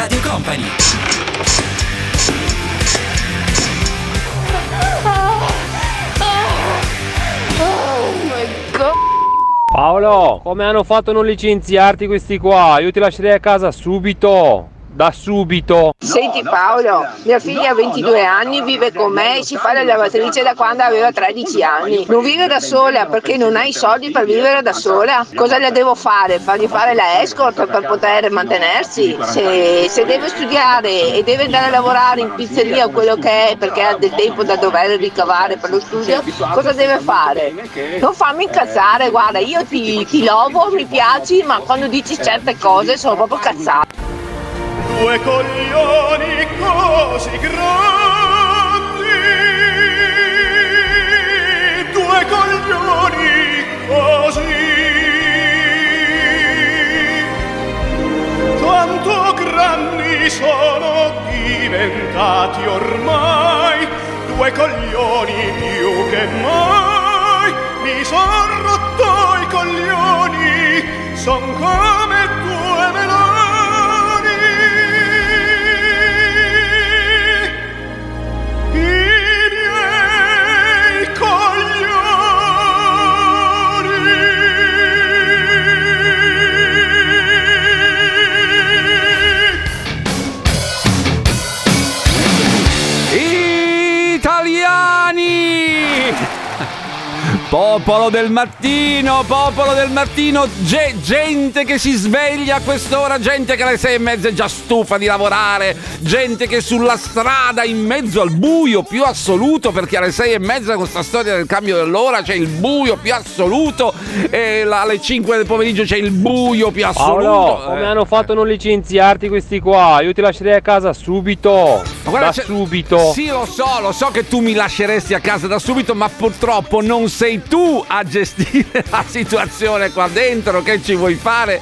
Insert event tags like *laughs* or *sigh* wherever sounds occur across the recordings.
Radio Company. Paolo, come hanno fatto a non licenziarti questi qua? Io ti lascerei a casa subito. Da subito. Senti Paolo, mia figlia ha 22 anni, vive con me e si fa la lavatrice da quando aveva 13 anni. Non vive da sola perché non ha i soldi per vivere da sola. Cosa le devo fare? Fargli fare la escort per poter mantenersi? Se, se deve studiare e deve andare a lavorare in pizzeria o quello che è perché ha del tempo da dover ricavare per lo studio, cosa deve fare? Non farmi incazzare, guarda, io ti, ti lovo, mi piaci, ma quando dici certe cose sono proprio cazzate. Due coglioni così grandi, due coglioni così. Tanto grandi sono diventati ormai, due coglioni più che mai. Mi son rotto i coglioni, son come due meloni. Popolo del mattino, popolo del mattino, ge- gente che si sveglia a quest'ora, gente che alle sei e mezza è già stufa di lavorare, gente che sulla strada in mezzo al buio più assoluto, perché alle sei e mezza con questa storia del cambio dell'ora c'è il buio più assoluto e alle 5 del pomeriggio c'è il buio più assoluto. Paolo, come Eh. hanno fatto a non licenziarti questi qua? Io ti lascerei a casa subito. Ma guarda, da subito. Sì, lo so, lo so che tu mi lasceresti a casa da subito, ma purtroppo non sei tu a gestire *laughs* la situazione qua dentro. Che ci vuoi fare?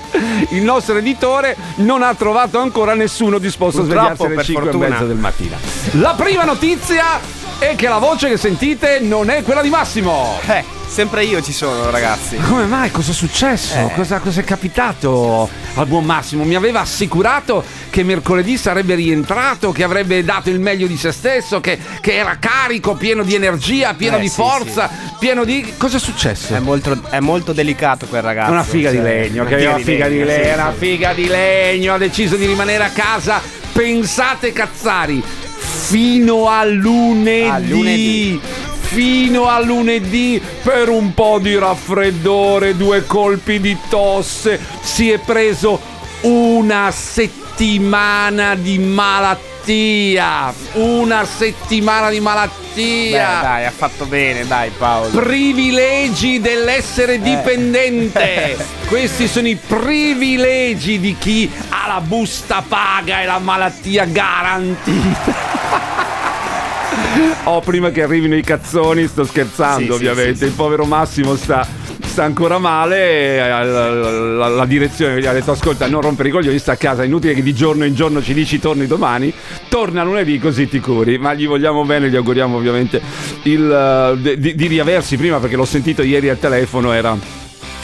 Il nostro editore non ha trovato ancora nessuno disposto Purtroppo, a svegliarsi alle per 5 e mezza del mattino. La prima notizia è che la voce che sentite non è quella di Massimo. Eh, sempre io ci sono, ragazzi. Come mai? Cosa è successo? Eh. Cosa, cosa è capitato al buon Massimo? Mi aveva assicurato che mercoledì sarebbe rientrato, che avrebbe dato il meglio di se stesso, che, che era carico, pieno di energia, pieno Eh, di sì, forza, pieno di. Cosa è successo? È molto, è molto delicato quel ragazzo. Una figa di cioè, legno, una che aveva una figa di legno, sì, una sì. figa di legno, ha deciso di rimanere a casa. Pensate cazzari, fino a lunedì. A lunedì. Fino a lunedì per un po' di raffreddore, due colpi di tosse, si è preso una settimana di malattia. Una settimana di malattia. Beh, dai, ha fatto bene, dai, Paolo. Privilegi dell'essere dipendente. *laughs* Questi sono i privilegi di chi ha la busta paga e la malattia garantita. Oh, prima che arrivino i cazzoni, sto scherzando, Sì, sì, ovviamente. sì, sì. Il povero Massimo sta, sta ancora male. La, la- la- direzione gli ha detto: Ascolta, non rompere i coglioni, sta a casa. Inutile che di giorno in giorno ci dici torni domani. Torna lunedì, così ti curi. Ma gli vogliamo bene, gli auguriamo ovviamente il, eh, di, di riaversi prima perché l'ho sentito ieri al telefono. Era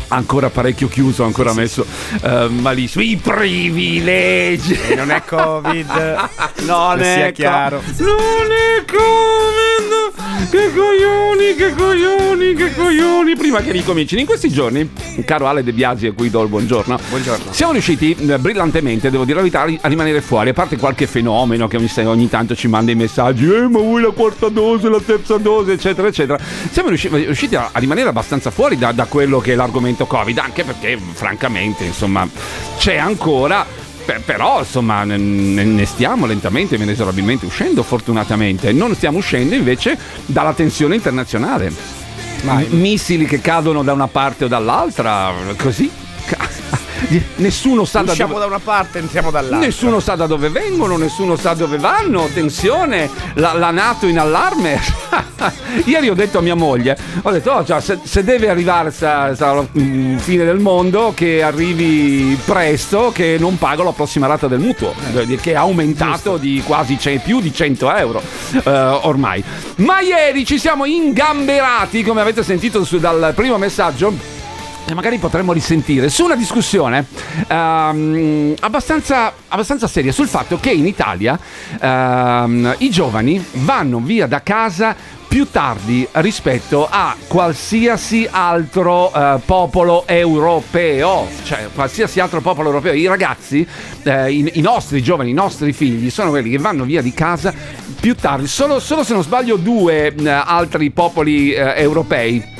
ancora parecchio chiuso, ancora messo eh, malissimo. I privilegi. E non è Covid. *laughs* Non è chiaro. Non è Covid. Che coglioni, che coglioni, che coglioni. Prima che ricomincino, in questi giorni, caro Ale De Biasi, a cui do il buongiorno. Buongiorno. Siamo riusciti eh, brillantemente, devo dire la verità, a rimanere fuori. A parte qualche fenomeno che ogni, ogni tanto ci manda i messaggi, eh, ma vuoi la quarta dose, la terza dose, eccetera, eccetera. Siamo riusci- riusciti a, a rimanere abbastanza fuori da, da quello che è l'argomento Covid, anche perché, francamente, insomma, c'è ancora. Per- però, insomma, ne, ne- stiamo lentamente, inesorabilmente uscendo, fortunatamente. Non stiamo uscendo invece dalla tensione internazionale. M- missili che cadono da una parte o dall'altra, così. Nessuno sa da Usciamo dove... da una parte entriamo dall'altra. Nessuno sa da dove vengono, nessuno sa dove vanno, tensione, la, la Nato in allarme. *laughs* Ieri ho detto a mia moglie, ho detto, oh, già, se, se deve arrivare sa la mm, fine del mondo, che arrivi presto, che non pago la prossima rata del mutuo, eh, che è aumentato di quasi ce- più di 100 euro eh, ormai. Ma ieri ci siamo ingamberati, come avete sentito su- dal primo messaggio, che magari potremmo risentire su una discussione ehm, abbastanza, abbastanza seria sul fatto che in Italia ehm, i giovani vanno via da casa più tardi rispetto a qualsiasi altro eh, popolo europeo, cioè qualsiasi altro popolo europeo. I ragazzi, eh, i, i nostri giovani, i nostri figli, sono quelli che vanno via di casa più tardi. Solo, solo se non sbaglio due eh, altri popoli eh, europei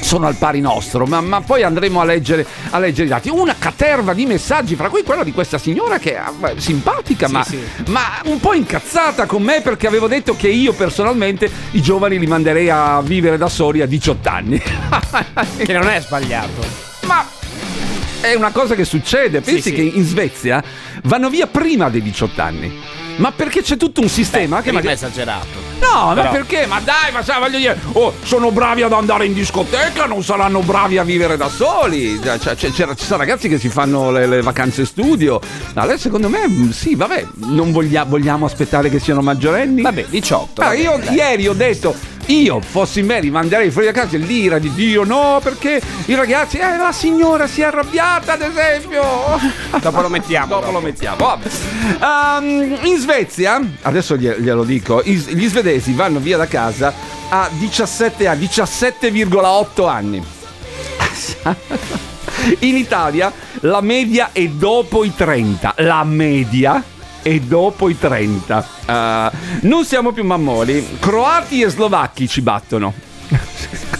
sono al pari nostro, ma, ma poi andremo a leggere, a leggere, i dati. Una caterva di messaggi, fra cui quello di questa signora che è eh, simpatica, Sì, ma, sì. ma un po' incazzata con me perché avevo detto che io personalmente i giovani li manderei a vivere da soli a 18 anni. *laughs* Che non è sbagliato. ma è una cosa che succede. Pensi sì. che in Svezia vanno via prima dei 18 anni. Ma perché c'è tutto un sistema che Prima è magari... esagerato. No, ma Però- perché? Ma dai, ma sai, voglio dire, oh, sono bravi ad andare in discoteca, non saranno bravi a vivere da soli. Cioè, c'è- c'è- ci sono ragazzi che si fanno le, le vacanze studio. Allora, secondo me, mm, sì, vabbè, non voglia- vogliamo aspettare che siano maggiorenni. Vabbè, 18. Ah, vabbè, io dai. ieri ho detto, io fossi me, li manderei fuori da casa l'ira di Dio, no, perché i ragazzi, eh, la signora si è arrabbiata, ad esempio. *laughs* Dopo lo mettiamo. Dopo dopo. lo mettiamo. Ehm, in Svezia, adesso glie- glielo dico, gli svedesi vanno via da casa a 17 anni, 17,8 anni. *laughs* In Italia la media è dopo i 30. La media è dopo i 30. Eh, non siamo più mammoli. Croati e slovacchi ci battono.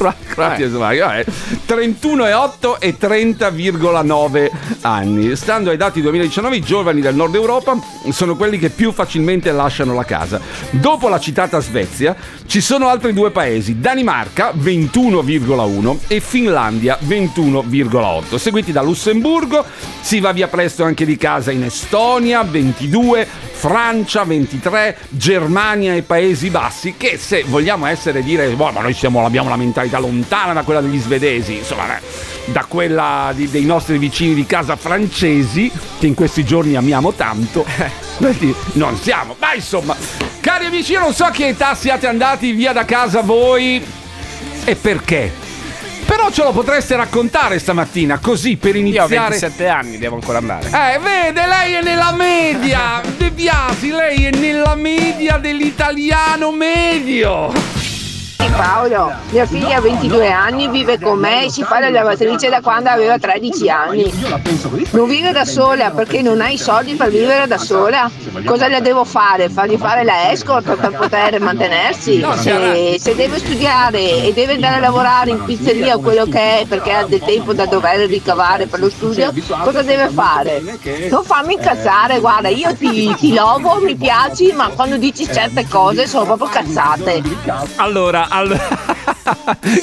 Cro- *laughs* Croati e slovacchi, vabbè. 31,8 e 30,9 anni. Stando ai dati 2019, i giovani del nord Europa sono quelli che più facilmente lasciano la casa. Dopo la citata Svezia, ci sono altri due paesi, Danimarca 21,1 e Finlandia 21,8, seguiti da Lussemburgo, si va via presto anche di casa in Estonia 22, Francia 23, Germania e Paesi Bassi, che se vogliamo essere dire, "Boh, ma noi siamo, abbiamo la mentalità lontana da quella degli svedesi, insomma, eh, da quella di- dei nostri vicini di casa francesi, che in questi giorni amiamo tanto, *laughs* quindi non siamo. Ma insomma, cari amici, io non so a che età siate andati via da casa voi e perché. Però ce lo potreste raccontare stamattina, così per Io ho iniziare. 27 anni, devo ancora andare. Eh, vede, lei è nella media! De Biasi, lei è nella media dell'italiano medio! Paolo, mia figlia ha 22 anni, vive con me e si fa la lavatrice da quando aveva 13 anni. Non vive da sola perché non ha i soldi per vivere da sola. Cosa le devo fare? Fargli fare la escort per poter mantenersi? Se, se deve studiare e deve andare a lavorare in pizzeria o quello che è perché ha del tempo da dover ricavare per lo studio, cosa deve fare? Non farmi incazzare, guarda, io ti, ti lovo, mi piaci, ma quando dici certe cose sono proprio cazzate. Allora, all-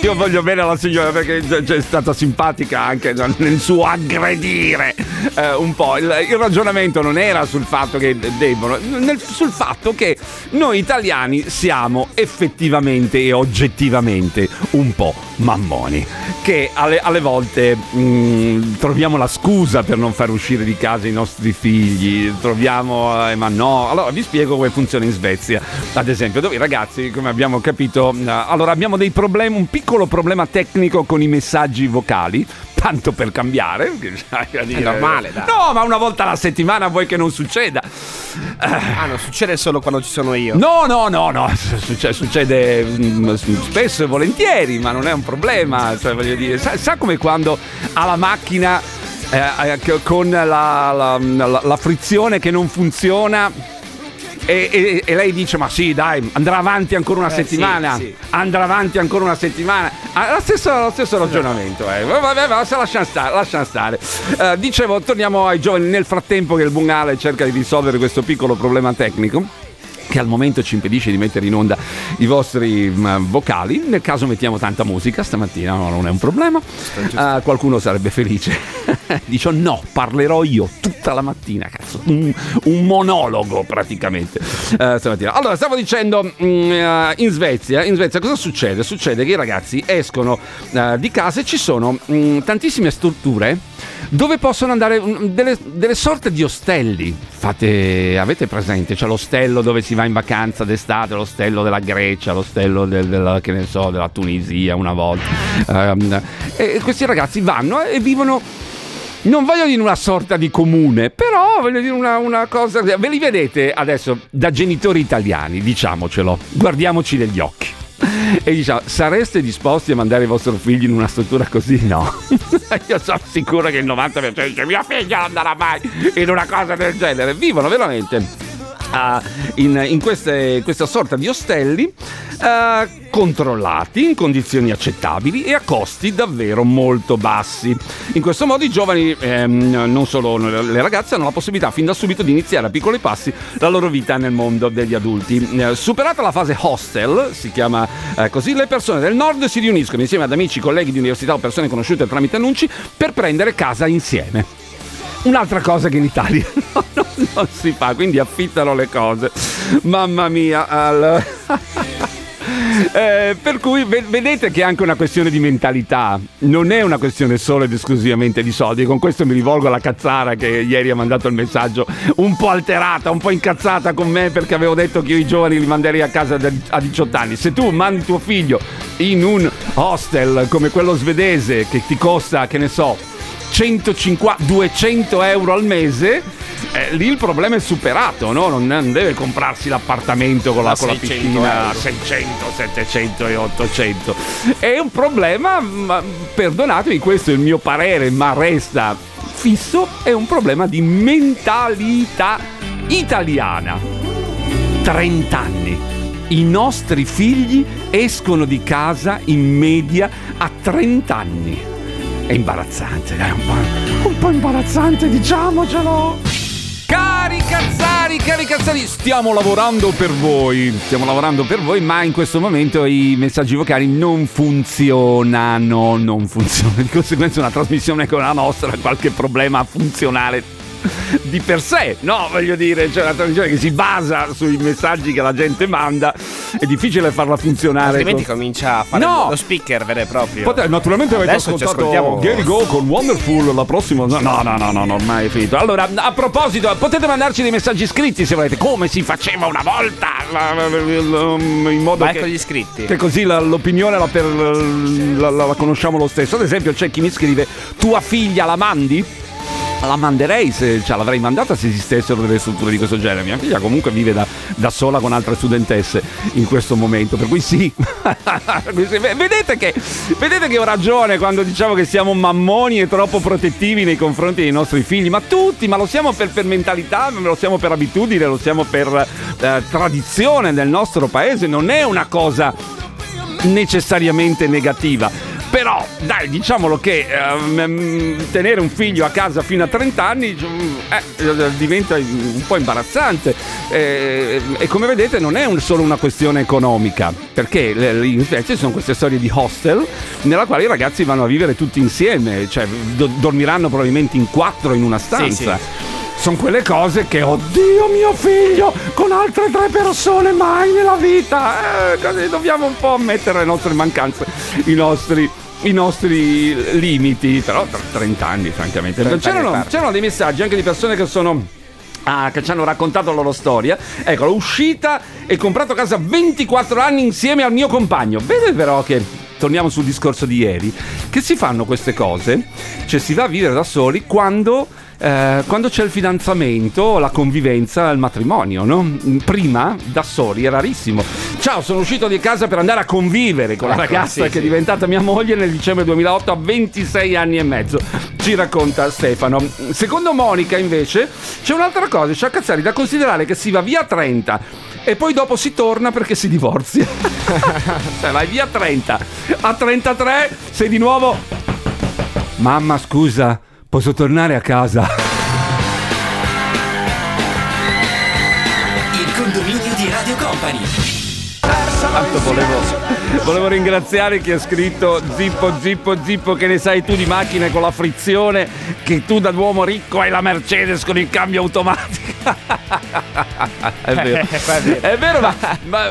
io voglio bene alla signora perché c'è stata simpatica anche nel suo aggredire eh, un po'. Il, il ragionamento non era sul fatto che debbono, nel- sul fatto che noi italiani siamo effettivamente e oggettivamente un po' mammoni, che alle, alle volte mm, troviamo la scusa per non far uscire di casa i nostri figli, troviamo, eh, ma no, allora vi spiego come funziona in Svezia, ad esempio, dove i ragazzi, come abbiamo capito, eh, allora abbiamo dei problemi, un piccolo problema tecnico con i messaggi vocali, tanto per cambiare, *laughs* dire- normale, dai. No, ma una volta alla settimana vuoi che non succeda. Ah, non succede solo quando ci sono io. No, no, no, no, *laughs* succede, succede mm, spesso e volentieri, ma non è un problema. Cioè, voglio dire, sa, sa come quando ha la macchina eh, eh, con la, la- la- la frizione che non funziona. E, e- e lei dice: Ma sì, dai, andrà avanti ancora una Eh, settimana. sì, sì. Andrà avanti ancora una settimana. Ah, lo, stesso, lo stesso ragionamento, eh. Vabbè, vabbè, lasciamo stare. lasciamo stare. Eh, dicevo, torniamo ai giovani. Nel frattempo che il buon Ale cerca di risolvere questo piccolo problema tecnico che al momento ci impedisce di mettere in onda i vostri mm, vocali. Nel caso mettiamo tanta musica stamattina, no, non è un problema. Eh, qualcuno sarebbe felice. *laughs* Dice no, parlerò io tutta la mattina, cazzo. Un, un monologo praticamente. eh, stamattina. Allora, stavo dicendo, eh, in Svezia, in Svezia cosa succede? Succede che i ragazzi escono eh, di casa e ci sono mm, tantissime strutture dove possono andare delle, delle sorte di ostelli. Fate, avete presente? C'è l'ostello dove si va in vacanza d'estate, l'ostello della Grecia, l'ostello del, della, so, della Tunisia una volta. Um, e questi ragazzi vanno e vivono non voglio dire una sorta di comune, però voglio dire una, una, cosa. Ve li vedete adesso da genitori italiani, diciamocelo, guardiamoci negli occhi. *laughs* E diciamo, sareste disposti a mandare i vostri figli in una struttura così? No. *laughs* Io sono sicuro che il 90% dice mio figlio non andrà mai in una cosa del genere. Vivono veramente Uh, in, in queste, questa sorta di ostelli uh, controllati in condizioni accettabili e a costi davvero molto bassi. In questo modo i giovani, ehm, non solo le ragazze, hanno la possibilità fin da subito di iniziare a piccoli passi la loro vita nel mondo degli adulti. Eh, superata la fase hostel, si chiama eh, così, le persone del nord si riuniscono insieme ad amici, colleghi di università o persone conosciute tramite annunci per prendere casa insieme. Un'altra cosa che in Italia *laughs* no, no, non si fa, quindi affittano le cose. Mamma mia, allora. *laughs* Eh, per cui vedete che è anche una questione di mentalità, non è una questione solo ed esclusivamente di soldi. Con questo mi rivolgo alla cazzara che ieri ha mandato il messaggio un po' alterata, un po' incazzata con me perché avevo detto che io i giovani li manderei a casa a 18 anni. Se tu mandi tuo figlio in un hostel come quello svedese che ti costa, che ne so, 150, 200 euro al mese, eh, lì il problema è superato, no? non, deve comprarsi l'appartamento con la, con la piscina a 600, 700 e 800. È un problema, ma, perdonatemi, questo è il mio parere, ma resta fisso, è un problema di mentalità italiana. 30 anni. I nostri figli escono di casa in media a 30 anni è imbarazzante, dai, un po', un po' imbarazzante, diciamocelo. Cari cazzari, cari cazzari, stiamo lavorando per voi, stiamo lavorando per voi, ma in questo momento i messaggi vocali non funzionano, non funzionano. Di conseguenza una trasmissione come la nostra ha qualche problema funzionale di per sé, no? Voglio dire, c'è una trasmissione che si basa sui messaggi che la gente manda, è difficile farla funzionare. Altrimenti con... comincia a fare no. lo speaker vero e proprio. Pote- naturalmente avete Adesso ascoltato Gary Go con Wonderful, la prossima. No, no, no, no, no, ormai è finito. Allora, a proposito, potete mandarci dei messaggi scritti se volete, come si faceva una volta, in modo Vai che, con gli iscritti. Che così la, l'opinione la, per, la, la conosciamo lo stesso. Ad esempio, c'è chi mi scrive: Tua figlia la mandi? La manderei se cioè, l'avrei mandata se esistessero delle strutture di questo genere. Mia figlia comunque vive da, da sola con altre studentesse in questo momento, per cui sì. *laughs* vedete, che, vedete che ho ragione quando diciamo che siamo mammoni e troppo protettivi nei confronti dei nostri figli, ma tutti, ma lo siamo per, per mentalità, lo siamo per abitudine, lo siamo per eh, tradizione del nostro paese, non è una cosa necessariamente negativa però, dai, diciamolo che eh, tenere un figlio a casa fino a 30 anni eh, diventa un po' imbarazzante. Eh, e come vedete non è un, solo una questione economica, perché in Svezia ci sono queste storie di hostel nella quale i ragazzi vanno a vivere tutti insieme, cioè do- dormiranno probabilmente in quattro in una stanza. Sì, sì sono quelle cose che, oddio mio figlio, con altre tre persone mai nella vita. Eh, dobbiamo un po' mettere le nostre mancanze, i nostri i nostri limiti, però tra 30 anni francamente. 30 c'erano, anni c'erano dei messaggi anche di persone che sono Ah, che ci hanno raccontato la loro storia. Ecco, l'ho uscita e comprato casa 24 anni insieme al mio compagno. Vede però che torniamo sul discorso di ieri, che si fanno queste cose, cioè si va a vivere da soli quando eh, quando c'è il fidanzamento, la convivenza, il matrimonio, no? Prima, da soli, è rarissimo. Ciao, sono uscito di casa per andare a convivere con ecco, la ragazza sì, che è diventata mia moglie nel dicembre 2008 a 26 anni e mezzo. Ci racconta Stefano. Secondo Monica, invece, c'è un'altra cosa, c'è a Cazzari da considerare che si va via a 30 e poi dopo si torna perché si divorzia. *laughs* cioè, vai via a 30. A 33 sei di nuovo... Mamma, scusa, Posso tornare a casa? Il condominio di Radio Company. Tanto volevo, volevo ringraziare chi ha scritto Zippo, Zippo, Zippo, che ne sai tu di macchine con la frizione, che tu da uomo ricco hai la Mercedes con il cambio automatico. *laughs* è vero, è vero ma,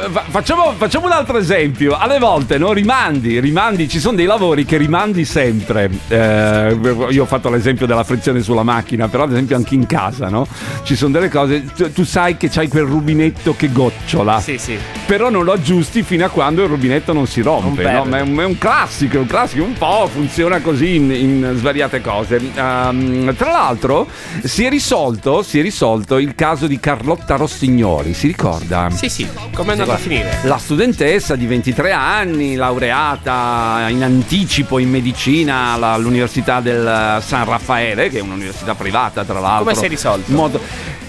ma facciamo, facciamo, un altro esempio. Alle volte no, rimandi, rimandi, ci sono dei lavori che rimandi sempre. Eh, io ho fatto l'esempio della frizione sulla macchina, però ad esempio anche in casa, no? Ci sono delle cose, tu, tu sai che c'hai quel rubinetto che gocciola, sì, sì. però non lo aggiusti fino a quando il rubinetto non si rompe. Non no? Ma è, un, è, un, classico, è un classico, un po' funziona così in, in svariate cose. Um, tra l'altro si è risolto, si è risolto il caso di Carlotta Rossignoli, si ricorda? Sì, sì, come è andata a finire? La studentessa di 23 anni, laureata in anticipo in medicina all'Università del San Raffaele, che è un'università privata tra l'altro. Come si è risolto? Modo...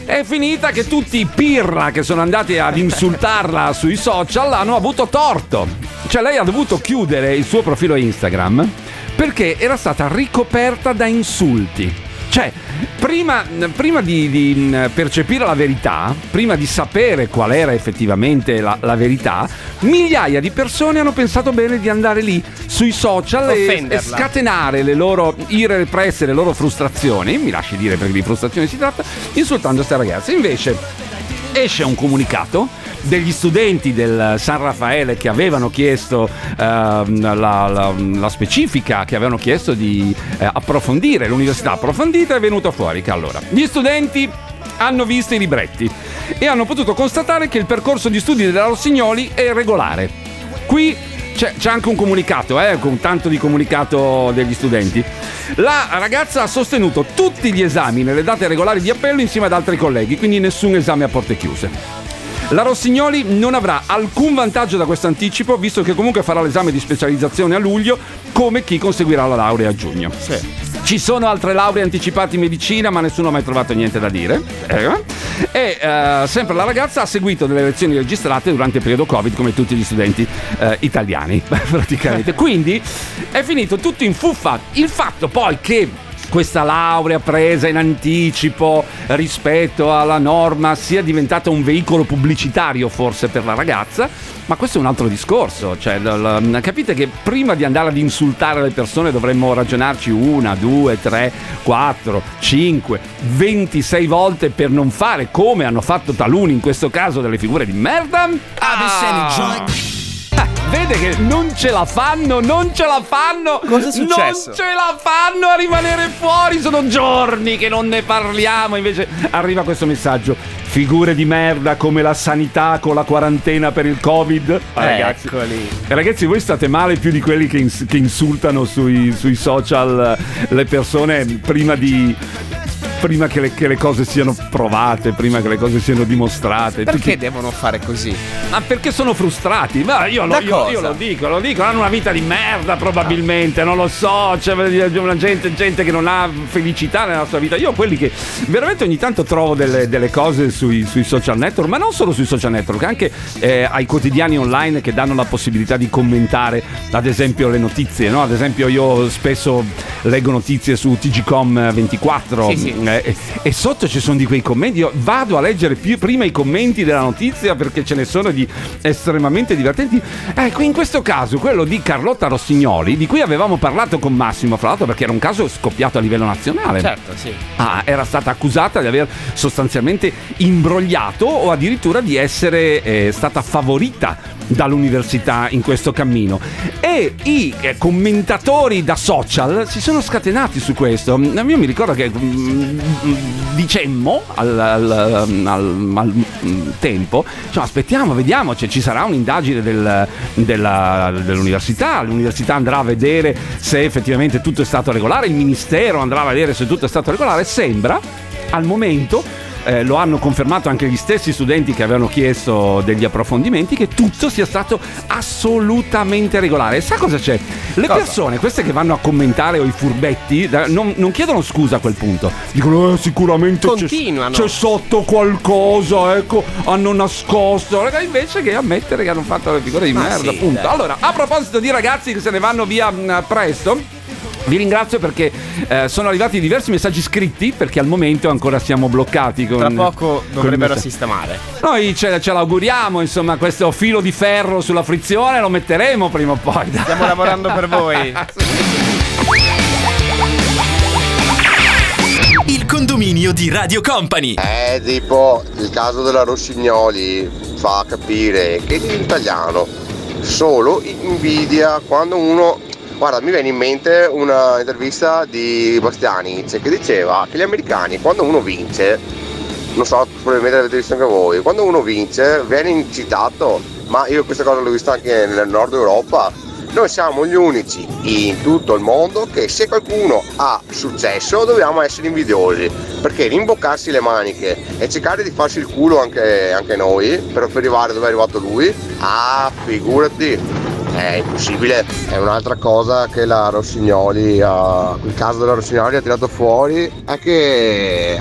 È finita che tutti i pirra che sono andati ad insultarla *laughs* sui social hanno avuto torto. Cioè lei ha dovuto chiudere il suo profilo Instagram perché era stata ricoperta da insulti. Cioè, prima, prima di, di, percepire la verità, prima di sapere qual era effettivamente la, la, verità, migliaia di persone hanno pensato bene di andare lì sui social e, e, scatenare le loro ire represse, le loro frustrazioni, mi lasci dire perché di frustrazioni si tratta, insultando questa ragazza. Invece esce un comunicato degli studenti del San Raffaele che avevano chiesto uh, la, la, la, specifica, che avevano chiesto di uh, approfondire, l'università approfondita è venuto fuori che allora gli studenti hanno visto i libretti e hanno potuto constatare che il percorso di studi della Rossignoli è regolare. Qui c'è, c'è, anche un comunicato, eh, con tanto di comunicato degli studenti. La ragazza ha sostenuto tutti gli esami nelle date regolari di appello insieme ad altri colleghi, quindi nessun esame a porte chiuse. La Rossignoli non avrà alcun vantaggio da questo anticipo, visto che comunque farà l'esame di specializzazione a luglio, come chi conseguirà la laurea a giugno. Sì. Ci sono altre lauree anticipate in medicina, ma nessuno ha mai trovato niente da dire. Eh? E eh, sempre la ragazza ha seguito delle lezioni registrate durante il periodo Covid, come tutti gli studenti eh, italiani, *laughs* praticamente. Quindi è finito tutto in fuffa. Il fatto poi che questa laurea presa in anticipo rispetto alla norma sia diventata un veicolo pubblicitario forse per la ragazza, ma questo è un altro discorso, cioè, capite che prima di andare ad insultare le persone dovremmo ragionarci una, due, tre, quattro, cinque, ventisei volte per non fare come hanno fatto taluni in questo caso delle figure di merda. Ah! Vede che non ce la fanno, non ce la fanno. Cosa è successo? Non ce la fanno a rimanere fuori. Sono giorni che non ne parliamo. Invece arriva questo messaggio. Figure di merda come la sanità con la quarantena per il Covid. Ah, ragazzi, Eccoli. ragazzi, voi state male più di quelli che, ins- che insultano sui, sui social le persone prima di prima che le, che le, cose siano provate, prima che le cose siano dimostrate. Perché Tutti... devono fare così? Ma perché sono frustrati? Ma io lo, io, io lo, dico, lo dico, hanno una vita di merda probabilmente, non lo so, c'è una gente, gente, che non ha felicità nella sua vita. Io quelli che veramente ogni tanto trovo delle, delle cose sui, sui, social network, ma non solo sui social network, anche eh, ai quotidiani online che danno la possibilità di commentare ad esempio le notizie, no? Ad esempio io spesso leggo notizie su TGCom 24. Sì, sì eh, e sotto ci sono di quei commenti. Io vado a leggere più, prima i commenti della notizia perché ce ne sono di estremamente divertenti. Ecco, in questo caso, quello di Carlotta Rossignoli, di cui avevamo parlato con Massimo, fra l'altro, perché era un caso scoppiato a livello nazionale. Certo, sì. Ah, era stata accusata di aver sostanzialmente imbrogliato o addirittura di essere eh, stata favorita dall'università in questo cammino. E i eh, commentatori da social si sono scatenati su questo. Io mi ricordo che mm, dicemmo al, al, al, al tempo, cioè, aspettiamo, vediamo, cioè, ci sarà un'indagine del, della, dell'università, l'università andrà a vedere se effettivamente tutto è stato regolare, il ministero andrà a vedere se tutto è stato regolare, sembra al momento eh, lo hanno confermato anche gli stessi studenti che avevano chiesto degli approfondimenti, che tutto sia stato assolutamente regolare. E sa cosa c'è? Le cosa? persone, queste che vanno a commentare o i furbetti, non, non chiedono scusa a quel punto. Dicono eh, sicuramente Continuano. C'è, c'è sotto qualcosa, ecco, hanno nascosto. Invece che ammettere che hanno fatto le figure di Ma merda, sì, appunto. Allora, a proposito di ragazzi che se ne vanno via mh, mm, presto. Vi ringrazio perché eh, sono arrivati diversi messaggi scritti perché al momento ancora siamo bloccati con... Tra poco dovrebbero sistemare. Noi ce, ce, l'auguriamo, insomma, questo filo di ferro sulla frizione lo metteremo prima o poi. Stiamo lavorando per voi. *laughs* Il condominio dominio di Radio Company. Eh, tipo, il caso della Rossignoli fa capire che l'italiano solo invidia quando uno... Guarda, mi viene in mente una intervista di Bastianic che diceva che gli americani quando uno vince, non so, probabilmente l'avete visto anche voi, quando uno vince viene incitato, ma io questa cosa l'ho vista anche nel nord Europa, noi siamo gli unici in tutto il mondo che se qualcuno ha successo dobbiamo essere invidiosi perché rimboccarsi le maniche e cercare di farsi il culo anche, anche noi per arrivare dove è arrivato lui, ah figurati, è impossibile. È un'altra cosa che la Rossignoli, ha, il caso della Rossignoli ha tirato fuori è che,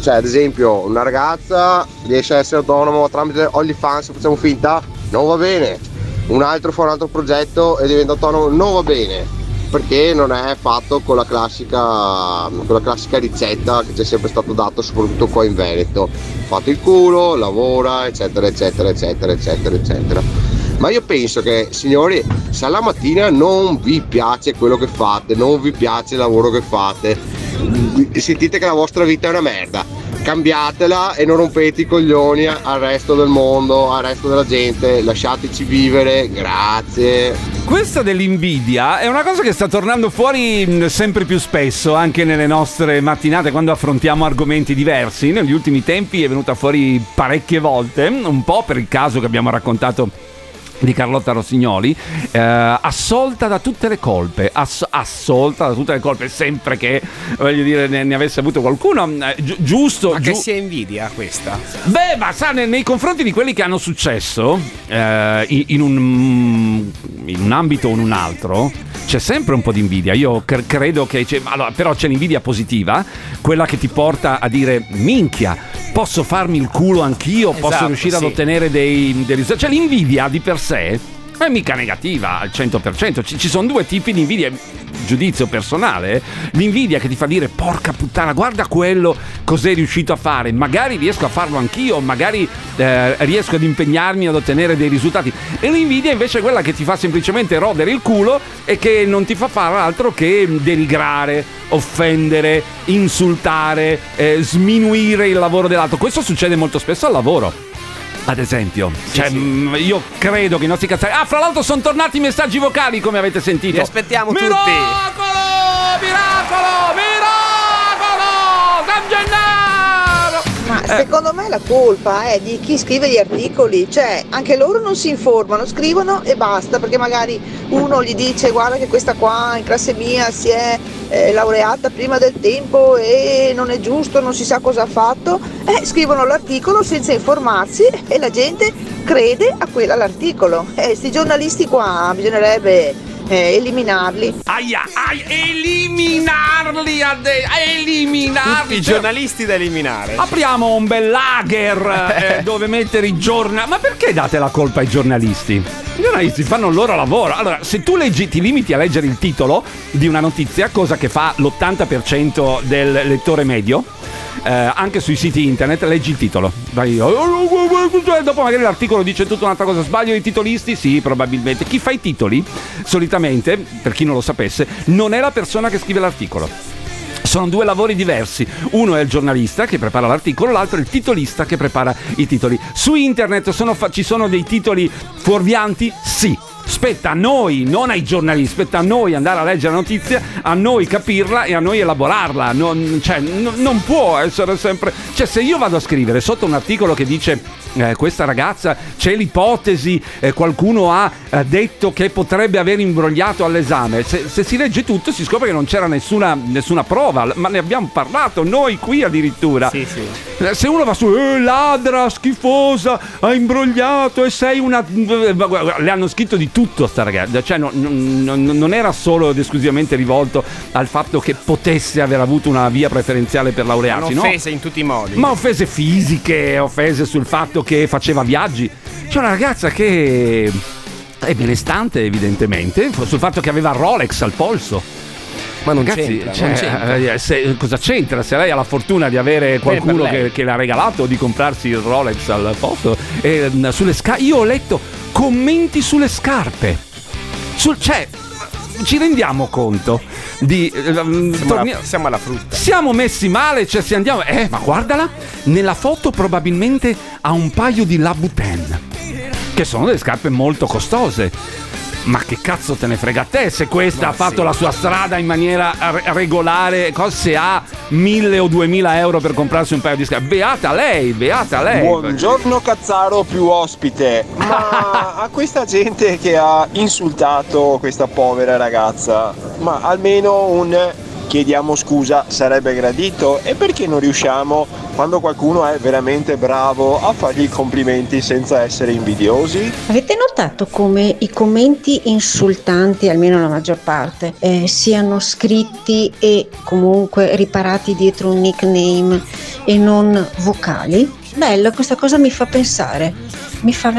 cioè, ad esempio, una ragazza riesce a essere autonoma tramite OnlyFans, facciamo finta, non va bene. Un altro fa un altro progetto e diventa autonomo, non va bene. Perché non è fatto con la classica, con la classica ricetta che ci è sempre stato dato, soprattutto qua in Veneto. Fate il culo, lavora, eccetera, eccetera, eccetera, eccetera, eccetera. Ma io penso che, signori, se alla mattina non vi piace quello che fate, non vi piace il lavoro che fate, sentite che la vostra vita è una merda, cambiatela e non rompete i coglioni al resto del mondo, al resto della gente, lasciateci vivere, grazie. Questa dell'invidia è una cosa che sta tornando fuori mh, sempre più spesso anche nelle nostre mattinate quando affrontiamo argomenti diversi. Negli ultimi tempi è venuta fuori parecchie volte, un po' per il caso che abbiamo raccontato di Carlotta Rossignoli, eh, assolta da tutte le colpe, ass- assolta da tutte le colpe, sempre che, voglio dire, ne, ne avesse avuto qualcuno, eh, gi- giusto. Ma che giu- sia invidia questa? Beh, ma sa, nei, nei confronti di quelli che hanno successo eh, in, in un, in un ambito o in un altro, c'è sempre un po' di invidia. Io cre- credo che c'è, allora, però c'è l'invidia positiva, quella che ti porta a dire minchia. Posso farmi il culo anch'io, posso Esatto, riuscire sì. ad ottenere dei, dei risultati. Cioè, l'invidia di per sé è mica negativa al 100%. Ci, ci sono due tipi di invidia, giudizio personale. eh. L'invidia che ti fa dire porca puttana, guarda quello cos'è riuscito a fare. Magari riesco a farlo anch'io, magari eh, riesco ad impegnarmi ad ottenere dei risultati. E l'invidia invece è quella che ti fa semplicemente rodere il culo e che non ti fa fare altro che denigrare, offendere, insultare, eh, sminuire il lavoro dell'altro. Questo succede molto spesso al lavoro. Ad esempio, cioè, mh, io credo che i nostri cazzari. Ah, fra l'altro, sono tornati i messaggi vocali, come avete sentito. Vi aspettiamo tutti. Miracolo! Miracolo! Miracolo! San Gennaro! Ma secondo me la colpa è di chi scrive gli articoli, cioè anche loro non si informano, scrivono e basta, perché magari uno gli dice guarda che questa qua in classe mia si è eh, laureata prima del tempo e non è giusto, non si sa cosa ha fatto, eh, scrivono l'articolo senza informarsi e la gente crede a quella l'articolo. E sti giornalisti qua bisognerebbe eh, eliminarli. Aia, aia, eliminarli, ade- eliminarli. Tutti i giornalisti da eliminare. Apriamo un bel lager *laughs* eh, dove mettere i giornalisti. Ma perché date la colpa ai giornalisti? I giornalisti fanno il loro lavoro. Allora, se tu leggi, ti limiti a leggere il titolo di una notizia, cosa che fa l'80% del lettore medio, eh, anche sui siti internet, leggi il titolo. Vai, "Oh, dopo magari l'articolo dice tutta un'altra cosa. Sbaglio i titolisti? Sì, probabilmente. Chi fa i titoli, solitamente, per chi non lo sapesse, non è la persona che scrive l'articolo. Sono due lavori diversi. Uno è il giornalista che prepara l'articolo, l'altro è il titolista che prepara i titoli. Su internet sono fa- ci sono dei titoli fuorvianti? Sì. Spetta a noi, non ai giornalisti, spetta a noi andare a leggere la notizia, a noi capirla e a noi elaborarla. Non, cioè, n- non può essere sempre. Cioè, se io vado a scrivere sotto un articolo che dice eh, questa ragazza c'è l'ipotesi, eh, qualcuno ha eh, detto che potrebbe aver imbrogliato all'esame. Se, se si legge tutto si scopre che non c'era nessuna, nessuna prova, ma ne abbiamo parlato noi qui addirittura. Sì, sì. Eh, Se uno va su, eh, ladra, schifosa, ha imbrogliato e sei una. eh, Le hanno scritto di tutto sta ragazza. Cioè, non, non- non era solo ed esclusivamente rivolto al fatto che potesse aver avuto una via preferenziale per laurearsi, no? offese in tutti i modi. Ma offese fisiche, offese sul fatto che faceva viaggi. C'è una ragazza che è benestante, evidentemente, sul fatto che aveva Rolex al polso. Ma non Ragazzi, c'entra, cioè, non c'entra. eh, se- cosa c'entra? Se lei ha la fortuna di avere qualcuno per lei. che, che le ha regalato di comprarsi il Rolex al posto, e, mm, sulle sca- io ho letto commenti sulle scarpe. Sul, cioè, ci rendiamo conto di... eh, mm, Siamo, torni- alla, siamo alla frutta. siamo messi male, cioè se andiamo... Eh, ma guardala, nella foto probabilmente ha un paio di Labuten, che sono delle scarpe molto costose. Ma che cazzo te ne frega a te se questa Ma ha fatto sì. la sua strada in maniera re- regolare, se ha mille o duemila euro per comprarsi un paio di scarpe? Beata lei, beata lei. Buongiorno Cazzaro più ospite, ma *laughs* a questa gente che ha insultato questa povera ragazza, ma almeno un chiediamo scusa sarebbe gradito e perché non riusciamo quando qualcuno è veramente bravo a fargli i complimenti senza essere invidiosi? Avete notato come i commenti insultanti, almeno la maggior parte, eh, siano scritti e comunque riparati dietro un nickname e non vocali? Bello, questa cosa mi fa pensare. Mi fa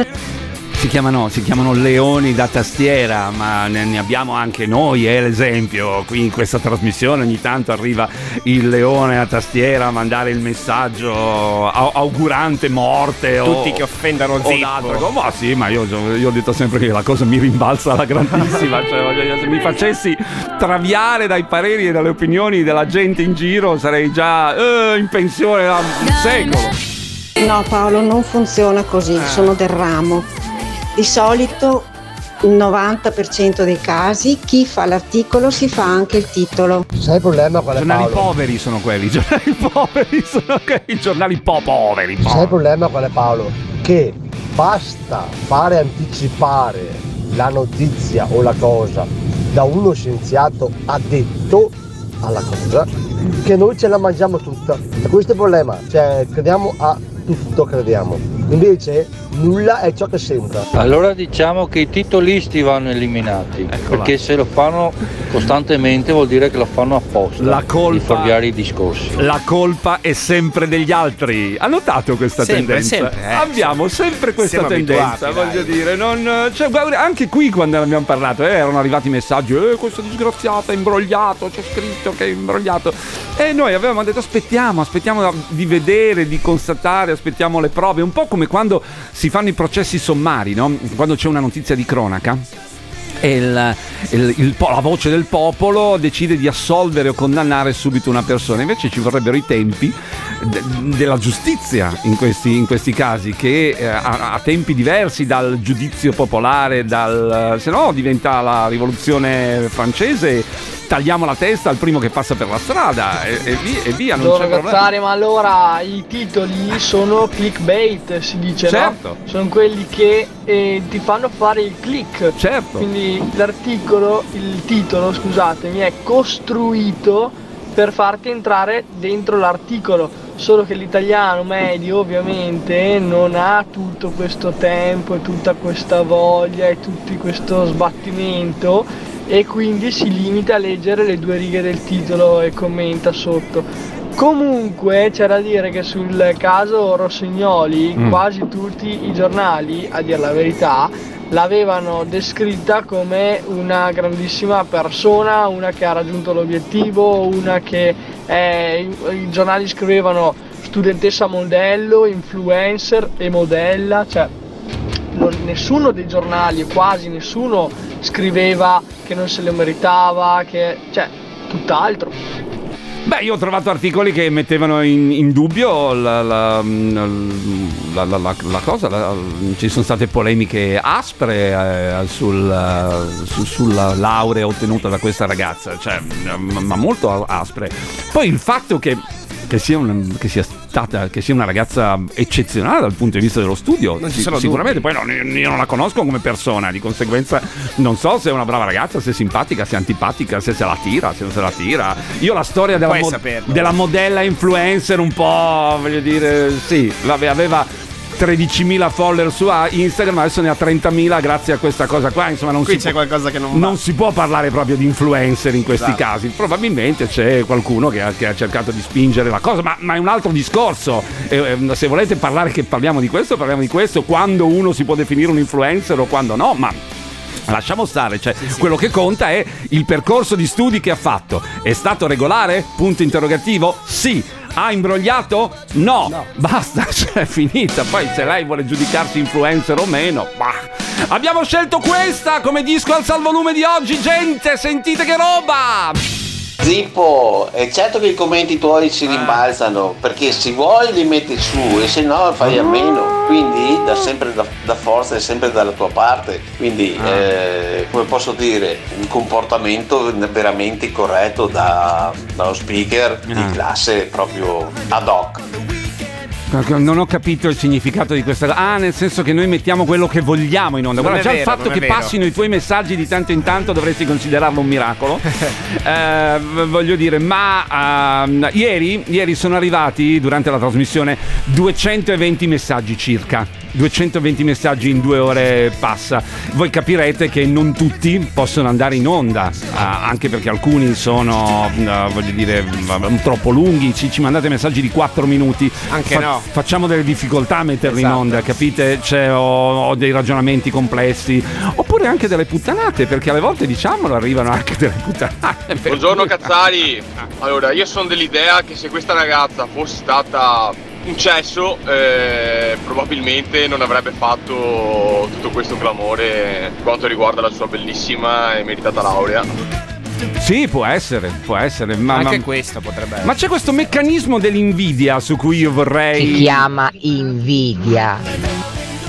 Si chiamano, si chiamano leoni da tastiera, ma ne, ne abbiamo anche noi, è l'esempio. Qui in questa trasmissione ogni tanto arriva il leone a tastiera a mandare il messaggio au- augurante morte. o- Tutti che offendano o Zippo. Ma sì, ma io, io ho detto sempre che la cosa mi rimbalza alla grandissima. cioè, se mi facessi traviare dai pareri e dalle opinioni della gente in giro, sarei già eh, in pensione da un secolo. No Paolo, non funziona così, sono del ramo. Di solito il 90% dei casi chi fa l'articolo si fa anche il titolo. Sai il problema qual I è giornali Paolo? poveri sono quelli, i *laughs* giornali poveri sono quelli, i giornali po' poveri. Sai il problema qual è Paolo? Che basta fare anticipare la notizia o la cosa da uno scienziato addetto alla cosa che noi ce la mangiamo tutta. E questo è il problema, cioè crediamo a tutto, crediamo. Invece nulla è ciò che sembra. Allora diciamo che i titolisti vanno eliminati, perché se lo fanno costantemente vuol dire che lo fanno apposta. La colpa- Di i discorsi. La colpa è sempre degli altri. Ha notato questa Sempre, tendenza? sempre, eh, abbiamo sempre questa Siamo tendenza, abituati, voglio dai. dire. Non, cioè, anche qui quando abbiamo parlato, eh, erano arrivati messaggi, eh, questo disgraziato è imbrogliato, c'è scritto che è imbrogliato. E noi avevamo detto aspettiamo, aspettiamo di vedere, di constatare, aspettiamo le prove. Un po' come quando si fanno i processi sommari, no? Quando c'è una notizia di cronaca. Il- il- il la voce del popolo decide di assolvere o condannare subito una persona. Invece ci vorrebbero i tempi de- della giustizia in questi, in questi casi, che eh, ha tempi diversi dal giudizio popolare, dal, se no diventa la rivoluzione francese. Tagliamo la testa al primo che passa per la strada e, e via, e via, non Allora, c'è problema. Gazzare, ma allora i titoli sono clickbait, si dice, Certo. no? Sono quelli che eh, ti fanno fare il click. Certo. Quindi l'articolo, il titolo, scusatemi, è costruito per farti entrare dentro l'articolo. Solo che l'italiano medio ovviamente non ha tutto questo tempo e tutta questa voglia e tutto questo sbattimento e quindi si limita a leggere le due righe del titolo e commenta sotto. Comunque c'è da dire che sul caso Rossignoli Mm. quasi tutti i giornali, a dire la verità, l'avevano descritta come una grandissima persona, una che ha raggiunto l'obiettivo, una che è- i giornali scrivevano studentessa modello, influencer e modella, cioè nessuno dei giornali, quasi nessuno, scriveva che non se lo meritava, che cioè tutt'altro. Beh, io ho trovato articoli che mettevano in, in dubbio la, la- la- la- cosa, ci sono state polemiche aspre eh, sul, eh, su- sulla laurea ottenuta da questa ragazza, cioè, ma ma molto aspre. Poi il fatto che, che sia, un- che sia stata, che sia una ragazza eccezionale dal punto di vista dello studio, Non ci si- sono sicuramente, poi non- io non la conosco come persona, di conseguenza non so se è una brava ragazza, se è simpatica, se è antipatica, se se la tira, se non se la tira. Io la storia della, mo- della modella influencer un po', voglio dire, sì, aveva 13.000 follower su Instagram, adesso ne ha 30.000 grazie a questa cosa qua, insomma non Qui si c'è può- qualcosa che non va. non si può parlare proprio di influencer in questi Esatto. casi. Probabilmente c'è qualcuno che ha, che ha cercato di spingere la cosa, ma, ma è un altro discorso. Eh, eh, se volete parlare che parliamo di questo, parliamo di questo. Quando uno si può definire un influencer o quando no, ma. Lasciamo stare, cioè, quello che conta è il percorso di studi che ha fatto. È stato regolare? Punto interrogativo? Sì. Ha imbrogliato? No. Basta, *laughs* cioè, è finita. Poi se lei vuole giudicarsi influencer o meno, bah. Abbiamo scelto questa come disco al salvolume di oggi, gente, sentite che roba! Zippo, è certo che i commenti tuoi si rimbalzano perché se vuoi li metti su e se no fai a meno, quindi da sempre da, da forza è sempre dalla tua parte, quindi eh, come posso dire un comportamento veramente corretto da, da uno speaker di Ah. classe proprio ad hoc. Non ho capito il significato di questa cosa. Ah, nel senso che noi mettiamo quello che vogliamo in onda. Non Guarda, già vero, il fatto che vero. passino i tuoi messaggi di tanto in tanto dovresti considerarlo un miracolo. *laughs* Eh, voglio dire, ma ehm, ieri, ieri sono arrivati durante la trasmissione 220 messaggi circa. 220 messaggi in due ore passa. Voi capirete che non tutti possono andare in onda, eh, anche perché alcuni sono, eh, voglio dire, v- troppo lunghi. Ci, ci mandate messaggi di 4 minuti. Anche no. Facciamo delle difficoltà a metterli in Esatto. onda, capite? Cioè, ho, ho dei ragionamenti complessi, oppure anche delle puttanate, perché alle volte, diciamolo, arrivano anche delle puttanate. Buongiorno Cazzari, allora io sono dell'idea che se questa ragazza fosse stata un cesso eh, probabilmente non avrebbe fatto tutto questo clamore per quanto riguarda la sua bellissima e meritata laurea. Sì, può essere, può essere. Ma, Anche ma- questo potrebbe essere. ma c'è questo meccanismo dell'invidia su cui io vorrei. Si chiama invidia.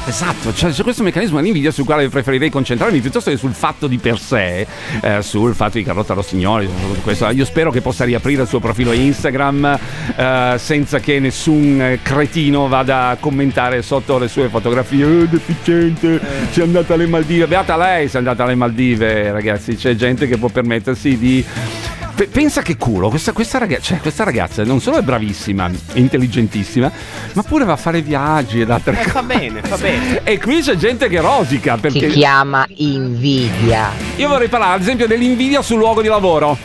Esatto, c'è, c'è questo meccanismo dell'invidia sul quale preferirei concentrarmi piuttosto che sul fatto di per sé, eh, sul fatto di Carlotta Rossignoli. questo. Io spero che possa riaprire il suo profilo Instagram eh, senza che nessun eh, cretino vada a commentare sotto le sue fotografie. Eh, deficiente, si è andata alle Maldive. Beata lei, si è andata alle Maldive, ragazzi. C'è gente che può permettersi di. Pe- Pensa che culo, questa, questa, raga- cioè, questa ragazza non solo è bravissima, è intelligentissima, ma pure va a fare viaggi ed altre Eh, cose. fa bene, fa bene. *laughs* E qui c'è gente che rosica Si perché chiama invidia. io vorrei parlare ad esempio dell'invidia sul luogo di lavoro.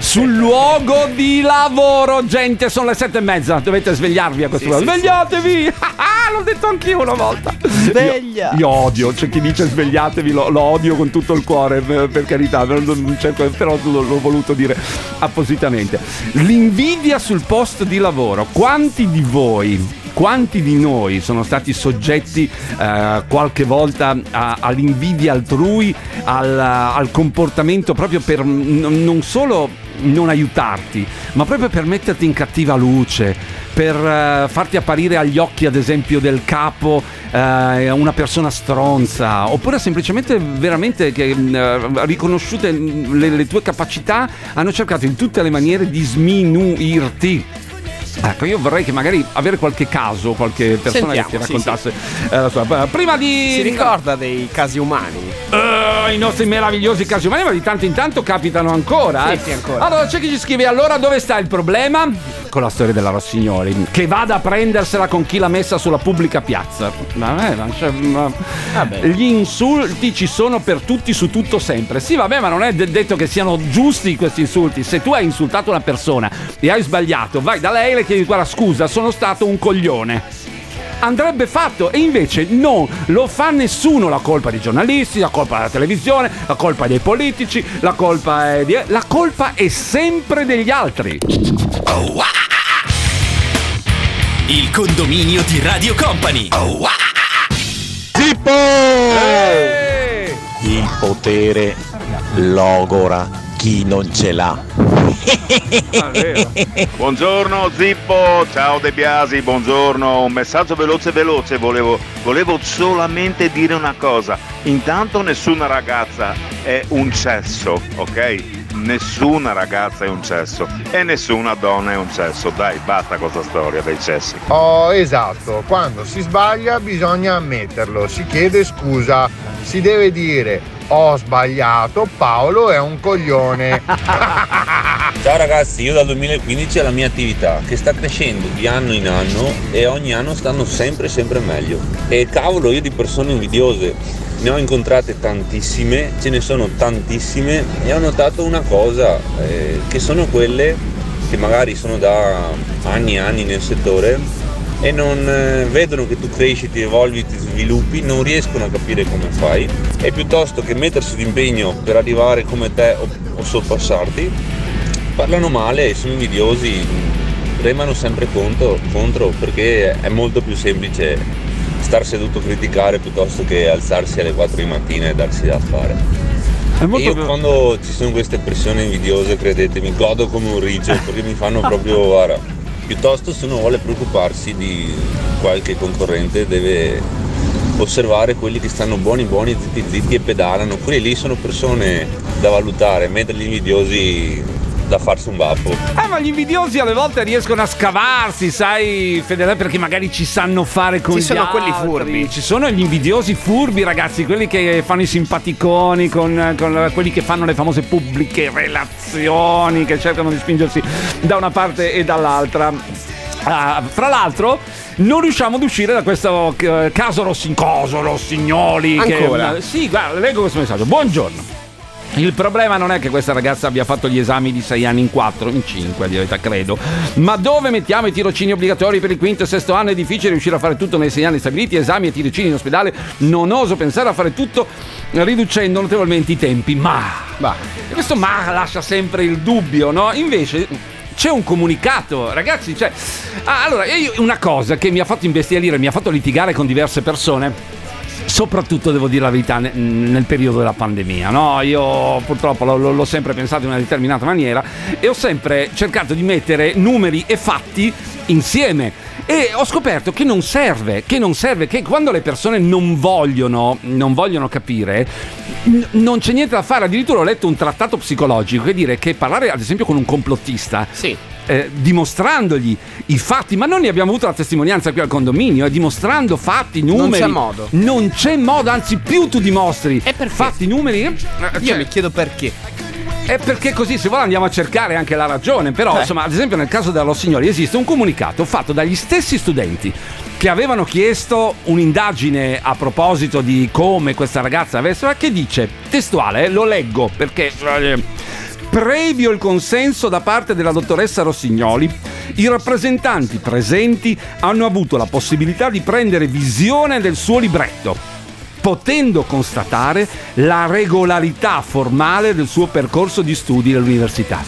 Sul luogo di lavoro, gente, sono le sette e mezza. Dovete svegliarvi a questo Sì, punto. sì, Svegliatevi! *laughs* Ah, l'ho detto anch'io una volta. Sveglia! Io, io odio, c'è chi dice svegliatevi, lo, lo odio con tutto il cuore, per, per carità, non- non cerco- però l'ho voluto dire appositamente. L'invidia sul posto di lavoro. Quanti di voi quanti di noi sono stati soggetti eh, qualche volta a- all'invidia altrui, al, al comportamento proprio per n- non solo non aiutarti, ma proprio per metterti in cattiva luce, per eh, farti apparire agli occhi, ad esempio, del capo eh, una persona stronza, oppure semplicemente veramente che eh, riconosciute le, le tue capacità, hanno cercato in tutte le maniere di sminuirti. Ecco, io vorrei che magari avere qualche caso, qualche persona Sentiamo, che ti sì, raccontasse eh, la sua. Prima di. Si ricorda dei casi umani? Eh, I nostri meravigliosi casi umani, ma di tanto in tanto capitano ancora. Sì, eh. sì, ancora. Allora c'è chi ci scrive: allora dove sta il problema? Con la storia della Rossignoli, che vada a prendersela con chi l'ha messa sulla pubblica piazza. Vabbè, ma, cioè, ma- Gli insulti ci sono per tutti, su tutto, sempre. Sì, vabbè, ma non è de- detto che siano giusti questi insulti. Se tu hai insultato una persona e hai sbagliato, vai da lei le chiedi: guarda, scusa, sono stato un coglione andrebbe fatto e invece no, lo fa nessuno, la colpa dei giornalisti, la colpa della televisione, la colpa dei politici, la colpa è di... la colpa è sempre degli altri. Il condominio di Radio Company. Il potere logora chi non ce l'ha. Buongiorno Zippo, ciao De Biasi, buongiorno. Un messaggio veloce veloce, volevo, volevo solamente dire una cosa. Intanto nessuna ragazza è un cesso, ok? Nessuna ragazza è un cesso e nessuna donna è un cesso. Dai, basta questa storia dei cessi. Oh, esatto, quando si sbaglia bisogna ammetterlo, si chiede scusa, si deve dire ho sbagliato, Paolo è un coglione. *laughs* Ciao ragazzi, io dal 2015 ho la mia attività che sta crescendo di anno in anno e ogni anno stanno sempre sempre meglio. E cavolo, io di persone invidiose ne ho incontrate tantissime, ce ne sono tantissime e ho notato una cosa, eh, che sono quelle che magari sono da anni e anni nel settore e non eh, vedono che tu cresci, ti evolvi, ti sviluppi, non riescono a capire come fai e piuttosto che mettersi d'impegno per arrivare come te o, o sorpassarti, parlano male, sono invidiosi, remano sempre contro, contro perché è molto più semplice star seduto a criticare piuttosto che alzarsi alle 4 di mattina e darsi da fare. Io più- quando ci sono queste pressioni invidiose, credetemi, godo come un riccio perché mi fanno proprio, guarda, piuttosto se uno vuole preoccuparsi di qualche concorrente deve osservare quelli che stanno buoni buoni, zitti zitti e pedalano, quelli lì sono persone da valutare, mentre gli invidiosi da farsi un baffo. Eh, ma gli invidiosi alle volte riescono a scavarsi, sai, Fedele, perché magari ci sanno fare con Ci gli sono quelli furbi. Ci sono gli invidiosi furbi, ragazzi, quelli che fanno i simpaticoni con, con quelli che fanno le famose pubbliche relazioni, che cercano di spingersi da una parte e dall'altra. Ah, fra l'altro, non riusciamo ad uscire da questo eh, caso Rossi, coso Rossignoli. Ancora? Che, sì, guarda, leggo questo messaggio. Buongiorno. Il problema non è che questa ragazza abbia fatto gli esami di 6 anni in 4, in 5 a verità, credo, ma dove mettiamo i tirocini obbligatori per il quinto e sesto anno? È difficile riuscire a fare tutto nei 6 anni stabiliti, esami e tirocini in ospedale. Non oso pensare a fare tutto riducendo notevolmente i tempi, ma... E questo ma lascia sempre il dubbio, no? Invece c'è un comunicato, ragazzi, cioè... ah, allora, io una cosa che mi ha fatto imbestialire, mi ha fatto litigare con diverse persone soprattutto devo dire la verità ne- nel periodo della pandemia no? io purtroppo l'ho, l'ho sempre pensato in una determinata maniera e ho sempre cercato di mettere numeri e fatti insieme. E ho scoperto che non serve che non serve che quando le persone non vogliono non vogliono capire n- non c'è niente da fare. Addirittura ho letto un trattato psicologico che dire che parlare ad esempio con un complottista eh, dimostrandogli i fatti, ma noi ne abbiamo avuto la testimonianza qui al condominio, eh, dimostrando fatti, numeri. c'è modo. Non c'è modo, anzi più tu dimostri fatti, numeri. eh, Io cioè- mi chiedo perché. è perché così se vuole andiamo a cercare anche la ragione, però Eh. insomma ad esempio nel caso della Rossignoli esiste un comunicato fatto dagli stessi studenti che avevano chiesto un'indagine a proposito di come questa ragazza avesse, che dice testuale, eh, lo leggo perché... Previo il consenso da parte della dottoressa Rossignoli, i rappresentanti presenti hanno avuto la possibilità di prendere visione del suo libretto, potendo constatare la regolarità formale del suo percorso di studi all'università.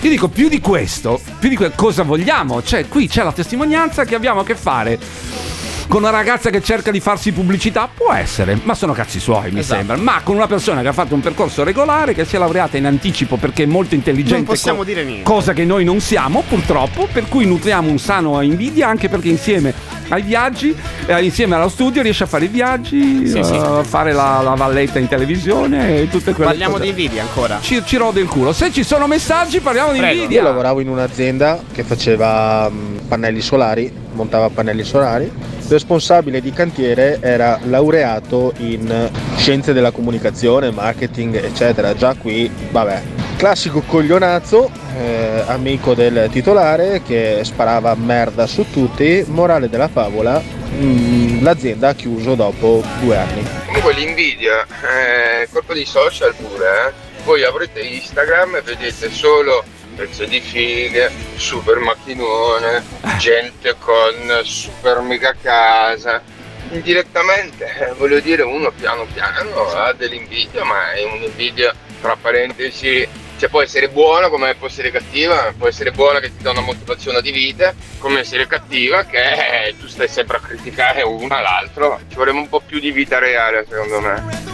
Io dico più di questo, più di que- cosa vogliamo? Cioè, qui c'è la testimonianza che abbiamo a che fare con una ragazza che cerca di farsi pubblicità può essere, ma sono cazzi suoi, mi Esatto. sembra. Ma con una persona che ha fatto un percorso regolare, che si è laureata in anticipo perché è molto intelligente, Non possiamo co- dire niente. cosa che noi non siamo, purtroppo, per cui nutriamo un sano invidia anche perché insieme ai viaggi, eh, insieme allo studio riesce a fare i viaggi, Sì, eh, sì. a fare la, la valletta in televisione e tutte quelle Parliamo cose. di invidia ancora. Ci, ci rode il culo. Se ci sono messaggi parliamo di Prego. invidia. Io lavoravo in un'azienda che faceva mh, pannelli solari, montava pannelli solari. Il responsabile di cantiere era laureato in scienze della comunicazione, marketing, eccetera. Già qui, vabbè, classico coglionazzo, eh, amico del titolare che sparava merda su tutti. Morale della favola, mh, l'azienda ha chiuso dopo due anni. Comunque l'invidia è colpa di social pure, eh. Voi avrete Instagram e vedete solo pezzi di fighe, super macchinone, gente con super mega casa. Indirettamente, eh, voglio dire, uno piano piano ha dell'invidia, ma è un'invidia tra parentesi, cioè può essere buona come può essere cattiva, può essere buona che ti dà una motivazione di vita, come essere cattiva che eh, tu stai sempre a criticare uno all'altro. Ci vorrebbe un po' più di vita reale secondo me.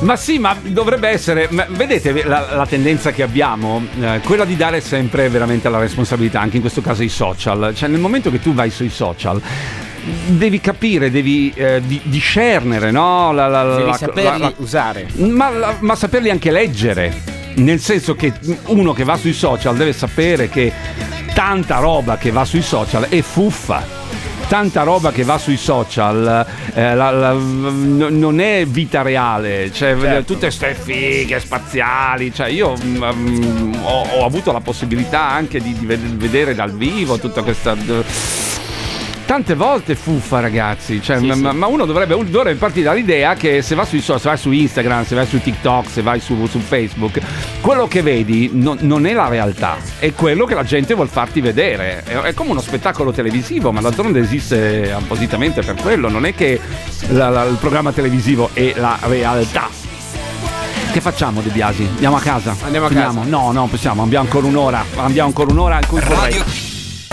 Ma sì, ma dovrebbe essere. ma vedete la, la tendenza che abbiamo? Eh, quella di dare sempre veramente la responsabilità, anche in questo caso ai social. Cioè, nel momento che tu vai sui social. Devi capire, devi eh, di- discernere, no? La- la- Devi saperli usare. ma, ma saperli anche leggere. Nel senso che uno che va sui social deve sapere che tanta roba che va sui social è fuffa. Tanta roba che va sui social eh, la- la- n- non è vita reale, cioè Certo. tutte ste fighe spaziali. Cioè, io mm, mm, ho, ho avuto la possibilità anche di, di ved- vedere dal vivo tutta questa. Tante volte fuffa, ragazzi. Cioè, ma, ma uno dovrebbe, dovrebbe partire dall'idea che se vai, sui social, se vai su Instagram, se vai su TikTok, se vai su, su Facebook, quello che vedi non, non è la realtà, è quello che la gente vuol farti vedere. È, è come uno spettacolo televisivo, ma d'altronde esiste appositamente per quello. Non è che la- la- il programma televisivo è la realtà. Che facciamo De Biasi? Andiamo a casa? Andiamo a Finiamo? casa. No, no, possiamo, abbiamo ancora un'ora. Abbiamo ancora un'ora in cui vorrei.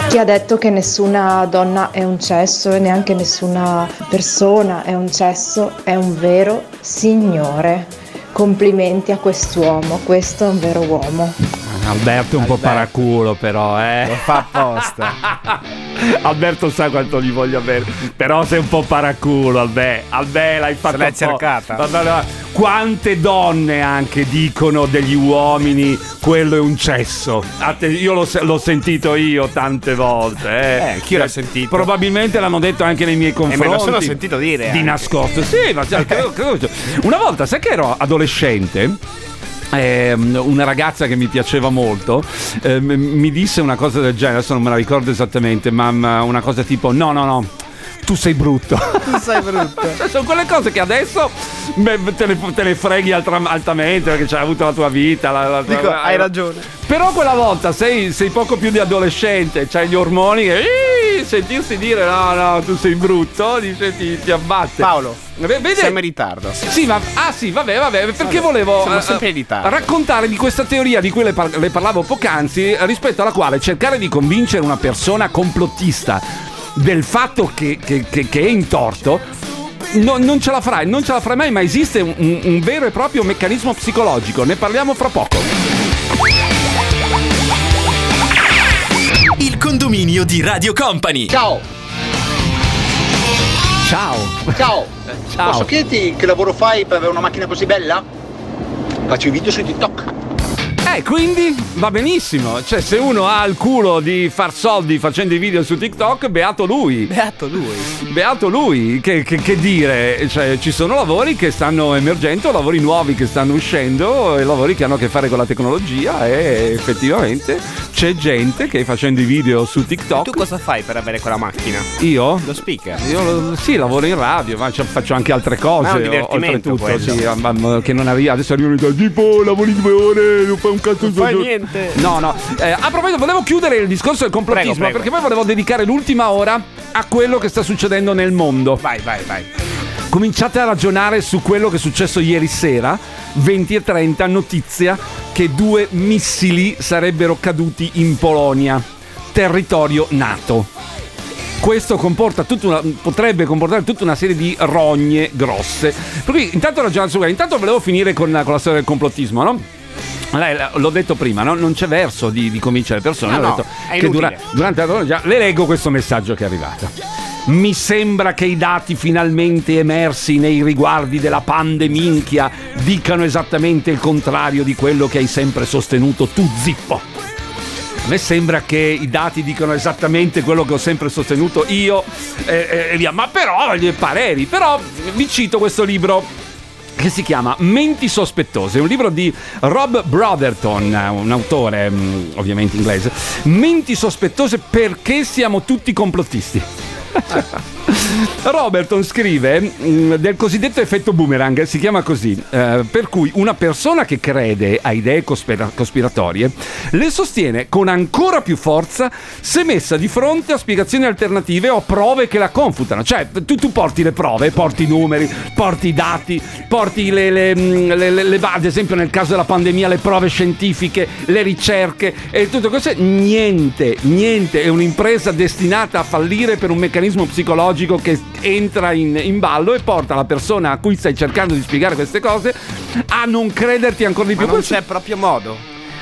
Chi ha detto che nessuna donna è un cesso e neanche nessuna persona è un cesso è un vero signore. Complimenti a quest'uomo, questo è un vero uomo. Alberto è un po' paraculo però, eh. Lo fa apposta. *laughs* Alberto sa quanto gli voglio bene. Però sei un po' paraculo, Albè. Albè l'hai fatto l'hai un po'. cercata. Ma- ma- ma- Quante donne anche dicono degli uomini quello è un cesso. Io l'ho, se- l'ho sentito io tante volte. Eh, Eh, chi l'ha sentito? Probabilmente l'hanno detto anche nei miei E confronti. me lo sono sentito dire. Di anche. nascosto. Sì, ma cioè, credo- credo- una volta, sai che ero adolescente? Ehm, una ragazza che mi piaceva molto ehm, mi disse una cosa del genere, adesso non me la ricordo esattamente, ma una cosa tipo: no, no, no. Tu sei brutto. Tu sei brutto. Cioè, *laughs* sono quelle cose che adesso beh, te, ne, te ne freghi altra- altamente perché c'hai avuto la tua vita. la- la- Dico, la- hai ragione. Però quella volta sei, sei poco più di adolescente, c'hai gli ormoni che Sentirsi dire no, no, tu sei brutto, dice, ti, ti abbatte. Paolo, vede- siamo in ritardo. Sì, ma ah sì, vabbè, vabbè, perché Vabbè, volevo siamo eh, raccontare di questa teoria di cui le, par- le parlavo poc'anzi, rispetto alla quale cercare di convincere una persona complottista del fatto che, che- che- che è in torto. no- non ce la farai, non ce la farai mai, ma esiste un- un vero e proprio meccanismo psicologico. Ne parliamo fra poco. Condominio di Radio Company. Ciao, Ciao. ciao. *laughs* Ciao. Posso chiederti che lavoro fai per avere una macchina così bella? Faccio i video su TikTok. Eh, quindi va benissimo. Cioè, se uno ha il culo di far soldi facendo i video su TikTok, beato lui. Beato lui. Beato lui, che, che- che dire? Cioè, ci sono lavori che stanno emergendo, lavori nuovi che stanno uscendo, e lavori che hanno a che fare con la tecnologia e effettivamente c'è gente che facendo i video su TikTok... Tu cosa fai per avere quella macchina? Io? Lo speaker. Io lo- sì, lavoro in radio, ma ci- faccio anche altre cose. Ma è un divertimento oltretutto, sì, che non arriva. Adesso arrivano e dicono, tipo lavori due ore, non fai un cazzo fai niente. No, no. Eh, a proposito, volevo chiudere il discorso del complottismo Prego, prego. perché poi volevo dedicare l'ultima ora a quello che sta succedendo nel mondo. Vai, vai, vai. Cominciate a ragionare su quello che è successo ieri sera, 20 e 30, notizia che due missili sarebbero caduti in Polonia, territorio NATO. Questo comporta tutta una- potrebbe comportare tutta una serie di rogne grosse. Per cui intanto ragionate su questo. Intanto volevo finire con, con la storia del complottismo, no? L'ho detto prima, no? non c'è verso di, di convincere le persone. No, Ho no, che dura- durante la già, le leggo questo messaggio che è arrivato. Mi sembra che i dati finalmente emersi nei riguardi della pandeminchia dicano esattamente il contrario di quello che hai sempre sostenuto tu, zippo. A me sembra che i dati dicano esattamente quello che ho sempre sostenuto io e, e- via. Ma però, pareri, però vi cito questo libro che si chiama Menti sospettose, è un libro di Rob Brotherton, un autore mm, ovviamente inglese. Menti sospettose perché siamo tutti complottisti. 아. *laughs* Roberton scrive mm, del cosiddetto effetto boomerang, si chiama così, eh, per cui una persona che crede a idee cospira- cospiratorie le sostiene con ancora più forza se messa di fronte a spiegazioni alternative o prove che la confutano. Cioè, tu, tu porti le prove, porti i numeri, porti i dati, porti le, le, mm, le- le- ad esempio nel caso della pandemia, le prove scientifiche, le ricerche e tutto questo. Niente, niente, è un'impresa destinata a fallire per un meccanismo psicologico che entra in, in ballo e porta la persona a cui stai cercando di spiegare queste cose a non crederti ancora di Ma più. non Questo- c'è proprio modo.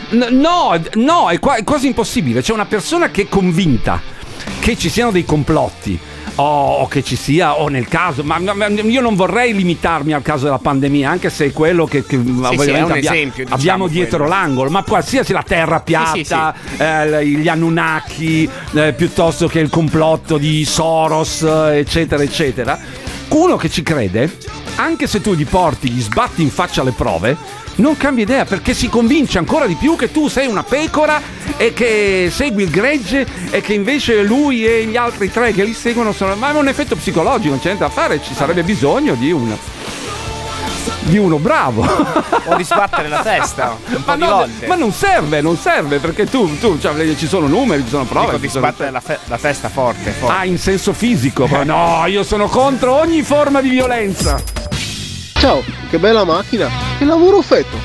No, no, è quasi impossibile. C'è una persona che è convinta che ci siano dei complotti. O, o che ci sia, o nel caso, ma, ma- io non vorrei limitarmi al caso della pandemia, anche se è quello che, che ovviamente è un abbia- esempio, diciamo, abbiamo dietro quello. l'angolo, ma qualsiasi la terra piatta, Sì, sì, eh, gli Anunnaki, eh, piuttosto che il complotto di Soros, eh, eccetera, eccetera. Uno che ci crede, anche se tu gli porti, gli sbatti in faccia le prove, non cambia idea perché si convince ancora di più che tu sei una pecora e che segui il gregge e che invece lui e gli altri tre che li seguono sono. Ma è un effetto psicologico, non c'è niente da fare, ci sarebbe bisogno di un. di uno bravo. O di sbattere la testa *laughs* Ma, no, ma non serve, non serve perché tu, tu cioè, ci sono numeri, ci sono prove. Dico di sono- sbattere la, fe- la testa forte, forte. Ah, in senso fisico. Ma no, io sono contro ogni forma di violenza. Ciao, che bella macchina. Che lavoro fetto.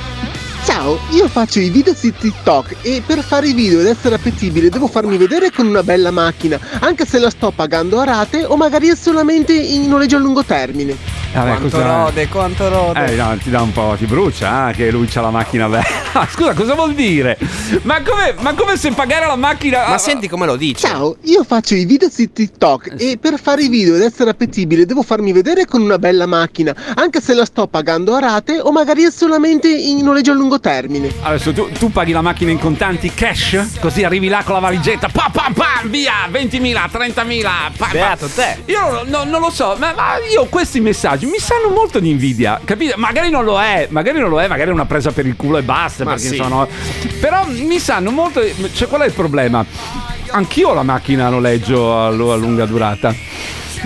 Ciao, Ciao, io faccio i video su TikTok e per fare i video ed essere appetibile devo farmi vedere con una bella macchina, anche se la sto pagando a rate o magari è solamente in noleggio a lungo termine. Vabbè, Quanto cosa- rode, quanto rode. Eh no, ti dà un po', ti brucia ah, che lui c'ha la macchina bella. *laughs* Scusa, cosa vuol dire? Ma come, ma come se pagare la macchina. Ma senti come lo dice. Ciao, io faccio i video su TikTok e per fare i video ed essere appetibile devo farmi vedere con una bella macchina, anche se la sto pagando a rate o magari è solamente in noleggio a lungo termine. Adesso tu, tu paghi la macchina in contanti cash, così arrivi là con la valigetta, pam pam pam, via, 20.000, 30.000, pam, pam. Beato te. Io non, non- non lo so, ma, ma io questi messaggi mi sanno molto di invidia, capite? Magari non lo è, magari non lo è, magari è una presa per il culo e basta, Ma perché sì. sono... Però mi sanno molto... Cioè, qual è il problema? Anch'io ho la macchina a noleggio a lunga durata.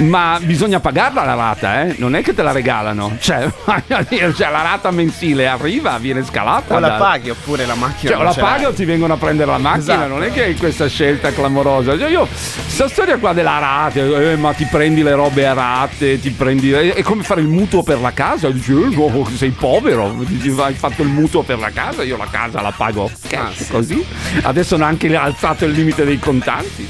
Ma bisogna pagarla la rata, eh? Non è che te la regalano. Cioè, *laughs* cioè, la rata mensile arriva, viene scalata. O la da- paghi oppure la macchina cioè, o la paghi o ti vengono a prendere la macchina, Esatto. non è che hai questa scelta clamorosa. Cioè, io, questa storia qua della rate, eh, ma ti prendi le robe a rate, ti prendi. È, è come fare il mutuo per la casa. Dici, eh, no, sei povero, Dici, hai fatto il mutuo per la casa, io la casa la pago cash, così. Adesso hanno anche alzato il limite dei contanti.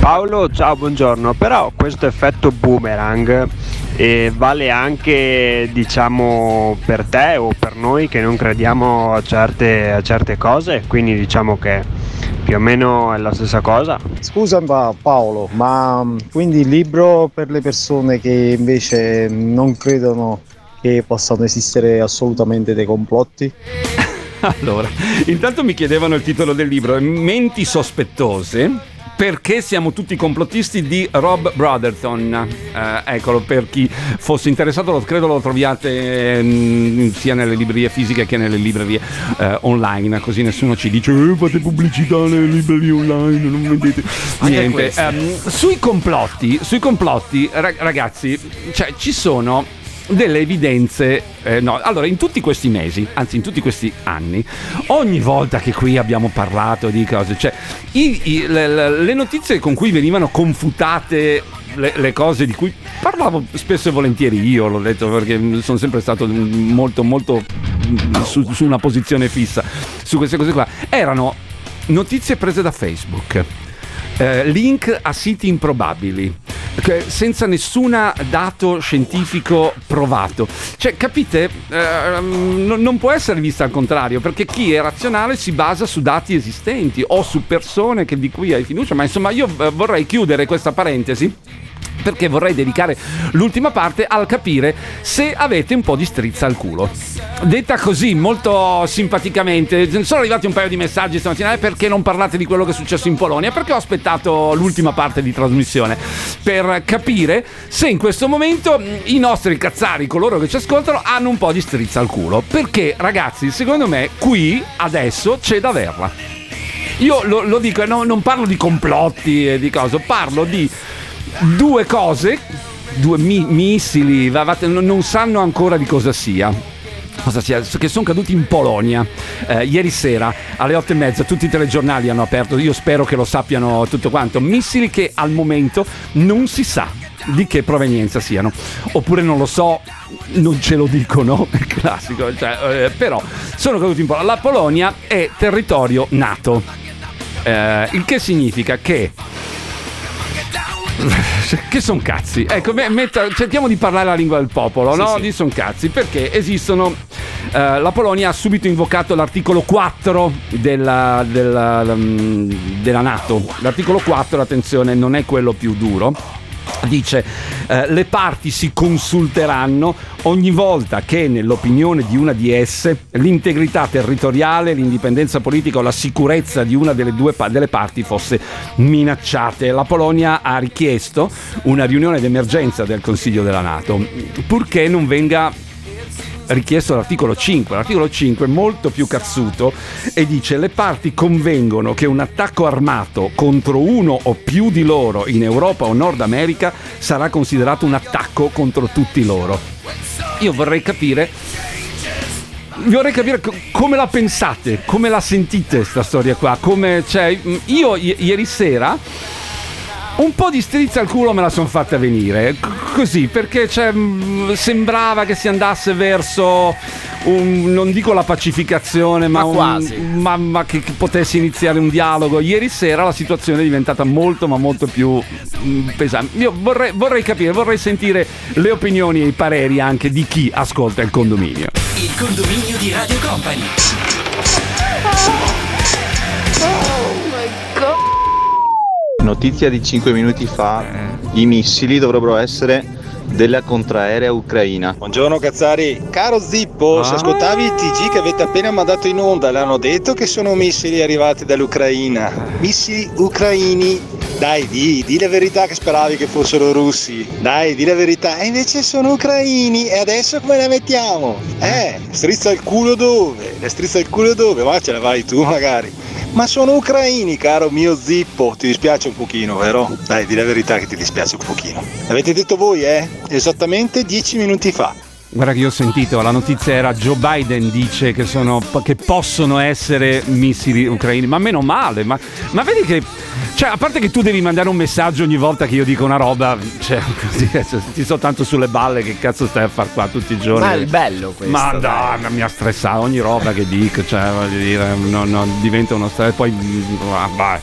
Paolo, ciao, buongiorno. Però questo effetto boomerang eh, vale anche, diciamo, per te o per noi che non crediamo a certe, a certe cose, quindi diciamo che più o meno è la stessa cosa. Scusa pa- Paolo, ma mm, quindi il libro per le persone che invece non credono che possano esistere assolutamente dei complotti? *laughs* Allora, intanto mi chiedevano il titolo del libro, Menti sospettose. Perché siamo tutti complottisti di Rob Brotherton. Eh, eccolo, per chi fosse interessato, lo, credo lo troviate mm, sia nelle librerie fisiche che nelle librerie eh, online, così nessuno ci dice eh, fate pubblicità nelle librerie online, non vendete Anche niente. Ehm, sui complotti, sui complotti, ra- ragazzi, cioè ci sono delle evidenze. eh, no, allora, in tutti questi mesi, anzi, in tutti questi anni, ogni volta che qui abbiamo parlato di cose, cioè i- i- le, le- notizie con cui venivano confutate. Le, le cose di cui parlavo spesso e volentieri io, l'ho detto perché sono sempre stato molto, molto su, su una posizione fissa su queste cose qua. Erano notizie prese da Facebook, eh, link a siti improbabili, che- senza nessun dato scientifico provato. Cioè, capite? Eh, non- non può essere vista al contrario, perché chi è razionale si basa su dati esistenti o su persone che- di cui hai fiducia. Ma insomma, io eh, vorrei chiudere questa parentesi perché vorrei dedicare l'ultima parte al capire se avete un po' di strizza al culo. Detta così, molto simpaticamente, sono arrivati un paio di messaggi stamattina, eh, perché non parlate di quello che è successo in Polonia? Perché ho aspettato l'ultima parte di trasmissione per capire se in questo momento mh, i nostri cazzari, coloro che ci ascoltano, hanno un po' di strizza al culo. Perché ragazzi, secondo me qui adesso c'è da averla. Io lo, lo dico, no, non parlo di complotti e di cose, parlo di due cose, due mi- missili, non sanno ancora di cosa sia. Cosa sia, che sono caduti in Polonia Eh, ieri sera alle otto e mezza tutti i telegiornali hanno aperto io spero che lo sappiano tutto quanto. Missili che al momento non si sa di che provenienza siano. Oppure non lo so non ce lo dicono *laughs* è classico cioè, eh, però sono caduti in Polonia la Polonia è territorio nato. Eh, il che significa che *laughs* che sono cazzi. Ecco, me- metta- cerchiamo di parlare la lingua del popolo, Sì, no? sì. Di son cazzi, perché esistono. eh, la Polonia ha subito invocato l'articolo 4 della, della, mm, della Nato. L'articolo 4, attenzione, non è quello più duro. Dice eh, le parti si consulteranno ogni volta che nell'opinione di una di esse l'integrità territoriale, l'indipendenza politica o la sicurezza di una delle due pa- delle parti fosse minacciate. La Polonia ha richiesto una riunione d'emergenza del Consiglio della Nato purché non venga richiesto l'articolo 5. L'articolo 5 è molto più cazzuto e dice le parti convengono che un attacco armato contro uno o più di loro in Europa o Nord America sarà considerato un attacco contro tutti loro. Io vorrei capire Vorrei capire co- come la pensate, come la sentite sta storia qua, come cioè io i- ieri sera un po' di strizza al culo me la sono fatta venire, c- così, perché cioè, mh, sembrava che si andasse verso un- non dico la pacificazione, ma, Ma un- quasi. ma- ma che, che potesse iniziare un dialogo. Ieri sera la situazione è diventata molto, ma molto più mm, pesante. Io vorrei, vorrei capire, vorrei sentire le opinioni e i pareri anche di chi ascolta il condominio. Il condominio di Radio Company. Notizia di 5 minuti fa, i missili dovrebbero essere della contraerea ucraina. Buongiorno Cazzari, caro Zippo, se Ah. ascoltavi il TG che avete appena mandato in onda, l'hanno detto che sono missili arrivati dall'Ucraina. Missili ucraini. Dai, di, di la verità che speravi che fossero russi. Dai, di la verità. E invece sono ucraini. E adesso come la mettiamo? Eh, strizza il culo dove? Le strizza il culo dove? Ma ce la vai tu magari. Ma sono ucraini, caro mio Zippo. Ti dispiace un pochino, vero? Dai, di la verità che ti dispiace un pochino. L'avete detto voi, eh? Esattamente 10 minuti fa. Guarda che io ho sentito, la notizia era Joe Biden dice che, sono, che possono essere missili ucraini, ma meno male, ma, ma vedi che, cioè a parte che tu devi mandare un messaggio ogni volta che io dico una roba, cioè *laughs* così, ti sto tanto sulle balle, che cazzo stai a far qua tutti i giorni? Ma è il bello questo, Ma dai. mi ha stressato ogni roba che dico, cioè voglio dire, no, no, diventa uno stress, poi ah, vai.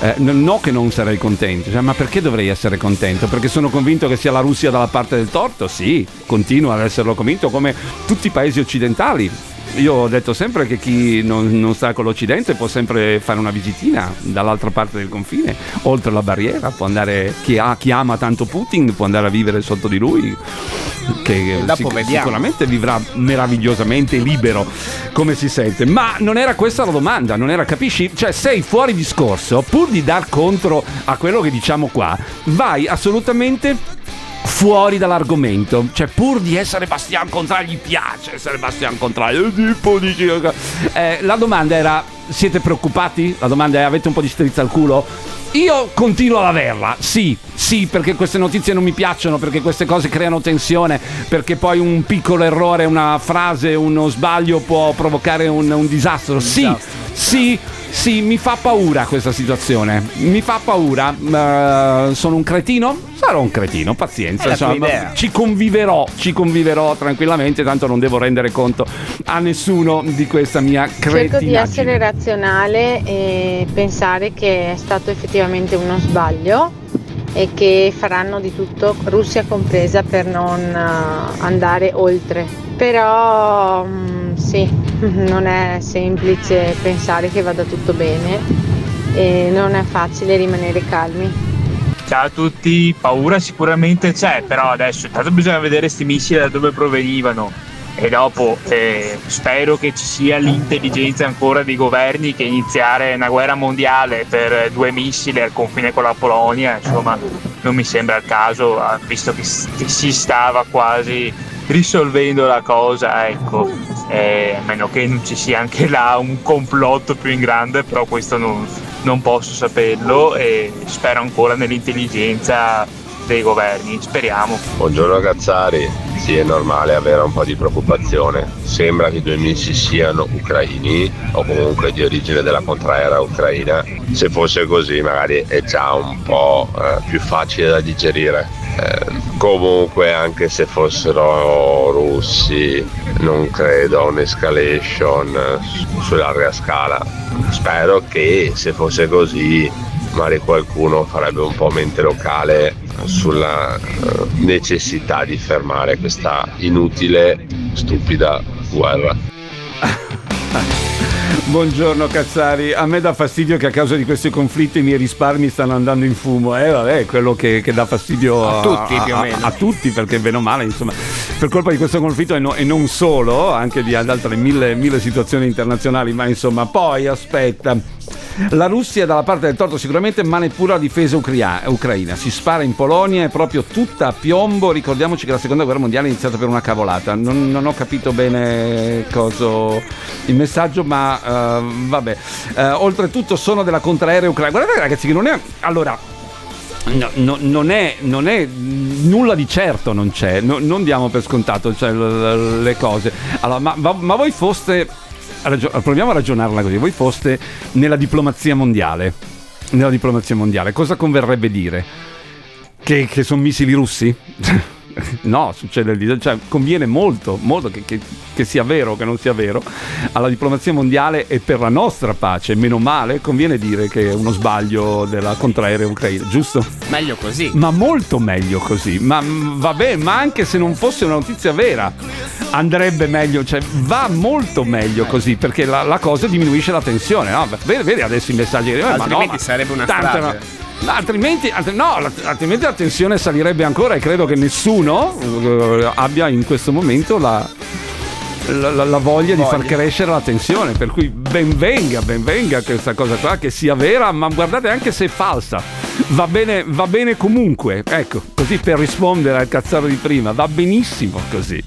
Eh, no che non sarei contento, cioè, ma perché dovrei essere contento? Perché sono convinto che sia la Russia dalla parte del torto? Sì, continuo ad esserlo convinto come tutti i paesi occidentali. Io ho detto sempre che chi non, non sta con l'Occidente può sempre fare una visitina dall'altra parte del confine, oltre la barriera, può andare, chi, ha- chi ama tanto Putin può andare a vivere sotto di lui, che sic- sicuramente vivrà meravigliosamente libero come si sente. Ma non era questa la domanda, non era, capisci? Cioè sei fuori discorso, pur di dar contro a quello che diciamo qua, vai assolutamente fuori dall'argomento. Cioè, pur di essere Bastian Contrario, gli piace essere Bastian Contrario. Eh, eh, la domanda era: siete preoccupati? La domanda è: avete un po' di strizza al culo? Io continuo ad averla, sì, sì, perché queste notizie non mi piacciono, perché queste cose creano tensione, perché poi un piccolo errore, una frase, uno sbaglio può provocare un, un disastro. Sì, sì, sì, mi fa paura questa situazione, mi fa paura. Eh, sono un cretino? Sarò un cretino, pazienza. Insomma, ci conviverò, ci conviverò tranquillamente, tanto non devo rendere conto a nessuno di questa mia Cerco di essere razionale e pensare che è stato effettivamente uno sbaglio e che faranno di tutto, Russia compresa, per non eh, andare oltre. Però mm, sì, *laughs* non è semplice pensare che vada tutto bene e non è facile rimanere calmi. Ciao a tutti, paura sicuramente c'è, però adesso intanto bisogna vedere questi missili da dove provenivano e dopo eh, spero che ci sia l'intelligenza ancora dei governi che iniziare una guerra mondiale per due missili al confine con la Polonia, insomma non mi sembra il caso, ah, visto che, che si stava quasi risolvendo la cosa, ecco, Eh, a meno che non ci sia anche là un complotto più in grande, però questo non, non posso saperlo e spero ancora nell'intelligenza dei governi, speriamo. Buongiorno Cazzari, sì è normale avere un po' di preoccupazione, sembra che i due missili siano ucraini o comunque di origine della contraera ucraina, se fosse così magari è già un po' eh, più facile da digerire. Eh, comunque anche se fossero russi non credo a un'escalation eh, su larga scala, spero che se fosse così magari qualcuno farebbe un po' mente locale sulla eh, necessità di fermare questa inutile, stupida guerra. *laughs* Buongiorno Cazzari, a me dà fastidio che a causa di questi conflitti i miei risparmi stanno andando in fumo, eh vabbè, è quello che, che dà fastidio A tutti, più o a- meno. a tutti, perché bene o male, insomma, per colpa di questo conflitto e, no- e non solo, anche di altre mille, mille situazioni internazionali, ma insomma, poi aspetta. La Russia è dalla parte del torto sicuramente, ma neppure la difesa ucria- ucraina. Si spara in Polonia, è proprio tutta a piombo. Ricordiamoci che la seconda guerra mondiale è iniziata per una cavolata. Non, non ho capito bene cosa il messaggio, ma eh, vabbè. Eh, oltretutto sono della contraerea ucraina. Guardate ragazzi che non è... Allora, No, no, non, è, non è nulla di certo, non c'è, no- non diamo per scontato cioè, le cose. Allora, ma, ma- ma voi foste, ragio- proviamo a ragionarla così, voi foste nella diplomazia mondiale, nella diplomazia mondiale, cosa converrebbe dire? Che, che sono missili russi? *laughs* *laughs* no, succede il disastro, cioè conviene molto, molto che, che- che sia vero o che non sia vero alla diplomazia mondiale e per la nostra pace, meno male, conviene dire che è uno sbaglio della contraerea ucraina, giusto? Meglio così. Ma molto meglio così, ma vabbè, ma anche se non fosse una notizia vera, andrebbe meglio, cioè va molto meglio così, perché la, la cosa diminuisce la tensione, no? Vedi, vedi adesso i messaggi che arrivano, ma no, ma sarebbe una strage. no. Altrimenti, alt- no, altrimenti la tensione salirebbe ancora e credo che nessuno eh, abbia in questo momento la, la- la- la voglia, di far Voglia. crescere la tensione. Per cui ben venga, ben venga questa cosa qua, che sia vera, ma guardate anche se è falsa. Va bene, va bene comunque. Ecco, così per rispondere al cazzaro di prima, va benissimo così.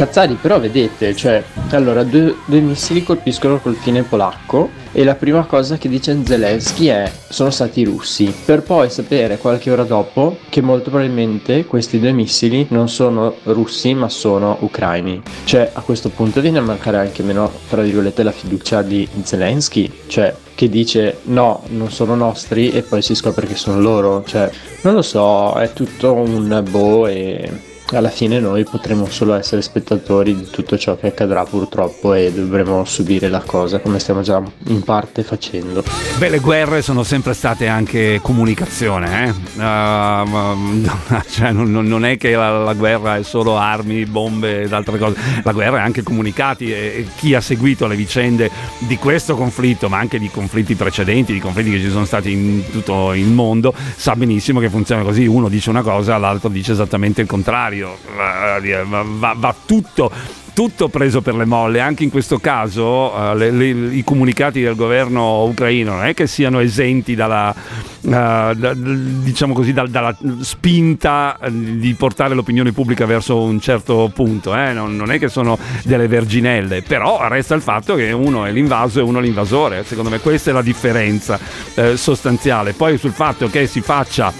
Cazzari, però vedete, cioè, allora, due, due missili colpiscono col fine polacco e la prima cosa che dice Zelensky è sono stati russi, per poi sapere qualche ora dopo che molto probabilmente questi due missili non sono russi ma sono ucraini. Cioè, a questo punto viene a mancare anche meno, tra virgolette, la fiducia di Zelensky, cioè che dice no, non sono nostri e poi si scopre che sono loro, cioè, non lo so, è tutto un boh e alla fine noi potremo solo essere spettatori di tutto ciò che accadrà purtroppo e dovremo subire la cosa come stiamo già in parte facendo. Beh, le guerre sono sempre state anche comunicazione, eh? Uh, *laughs* cioè, non, non- è che la, la guerra è solo armi, bombe ed altre cose, la guerra è anche comunicati e chi ha seguito le vicende di questo conflitto, ma anche di conflitti precedenti, di conflitti che ci sono stati in tutto il mondo, sa benissimo che funziona così, uno dice una cosa, l'altro dice esattamente il contrario, va, va- va- va tutto tutto preso per le molle, anche in questo caso eh, le- le- i comunicati del governo ucraino non è che siano esenti dalla, eh, da- diciamo così, dal- dalla spinta eh, di portare l'opinione pubblica verso un certo punto, eh, non, non è che sono delle verginelle, però resta il fatto che uno è l'invaso e uno è l'invasore, secondo me questa è la differenza eh, sostanziale, poi sul fatto che si faccia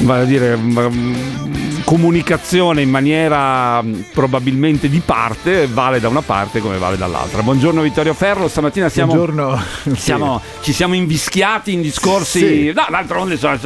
vale a dire mm, comunicazione in maniera mm, probabilmente di parte vale da una parte come vale dall'altra buongiorno Vittorio Ferro stamattina siamo, Buongiorno. *laughs* siamo- ci siamo invischiati in discorsi Sì. no d'altronde insomma,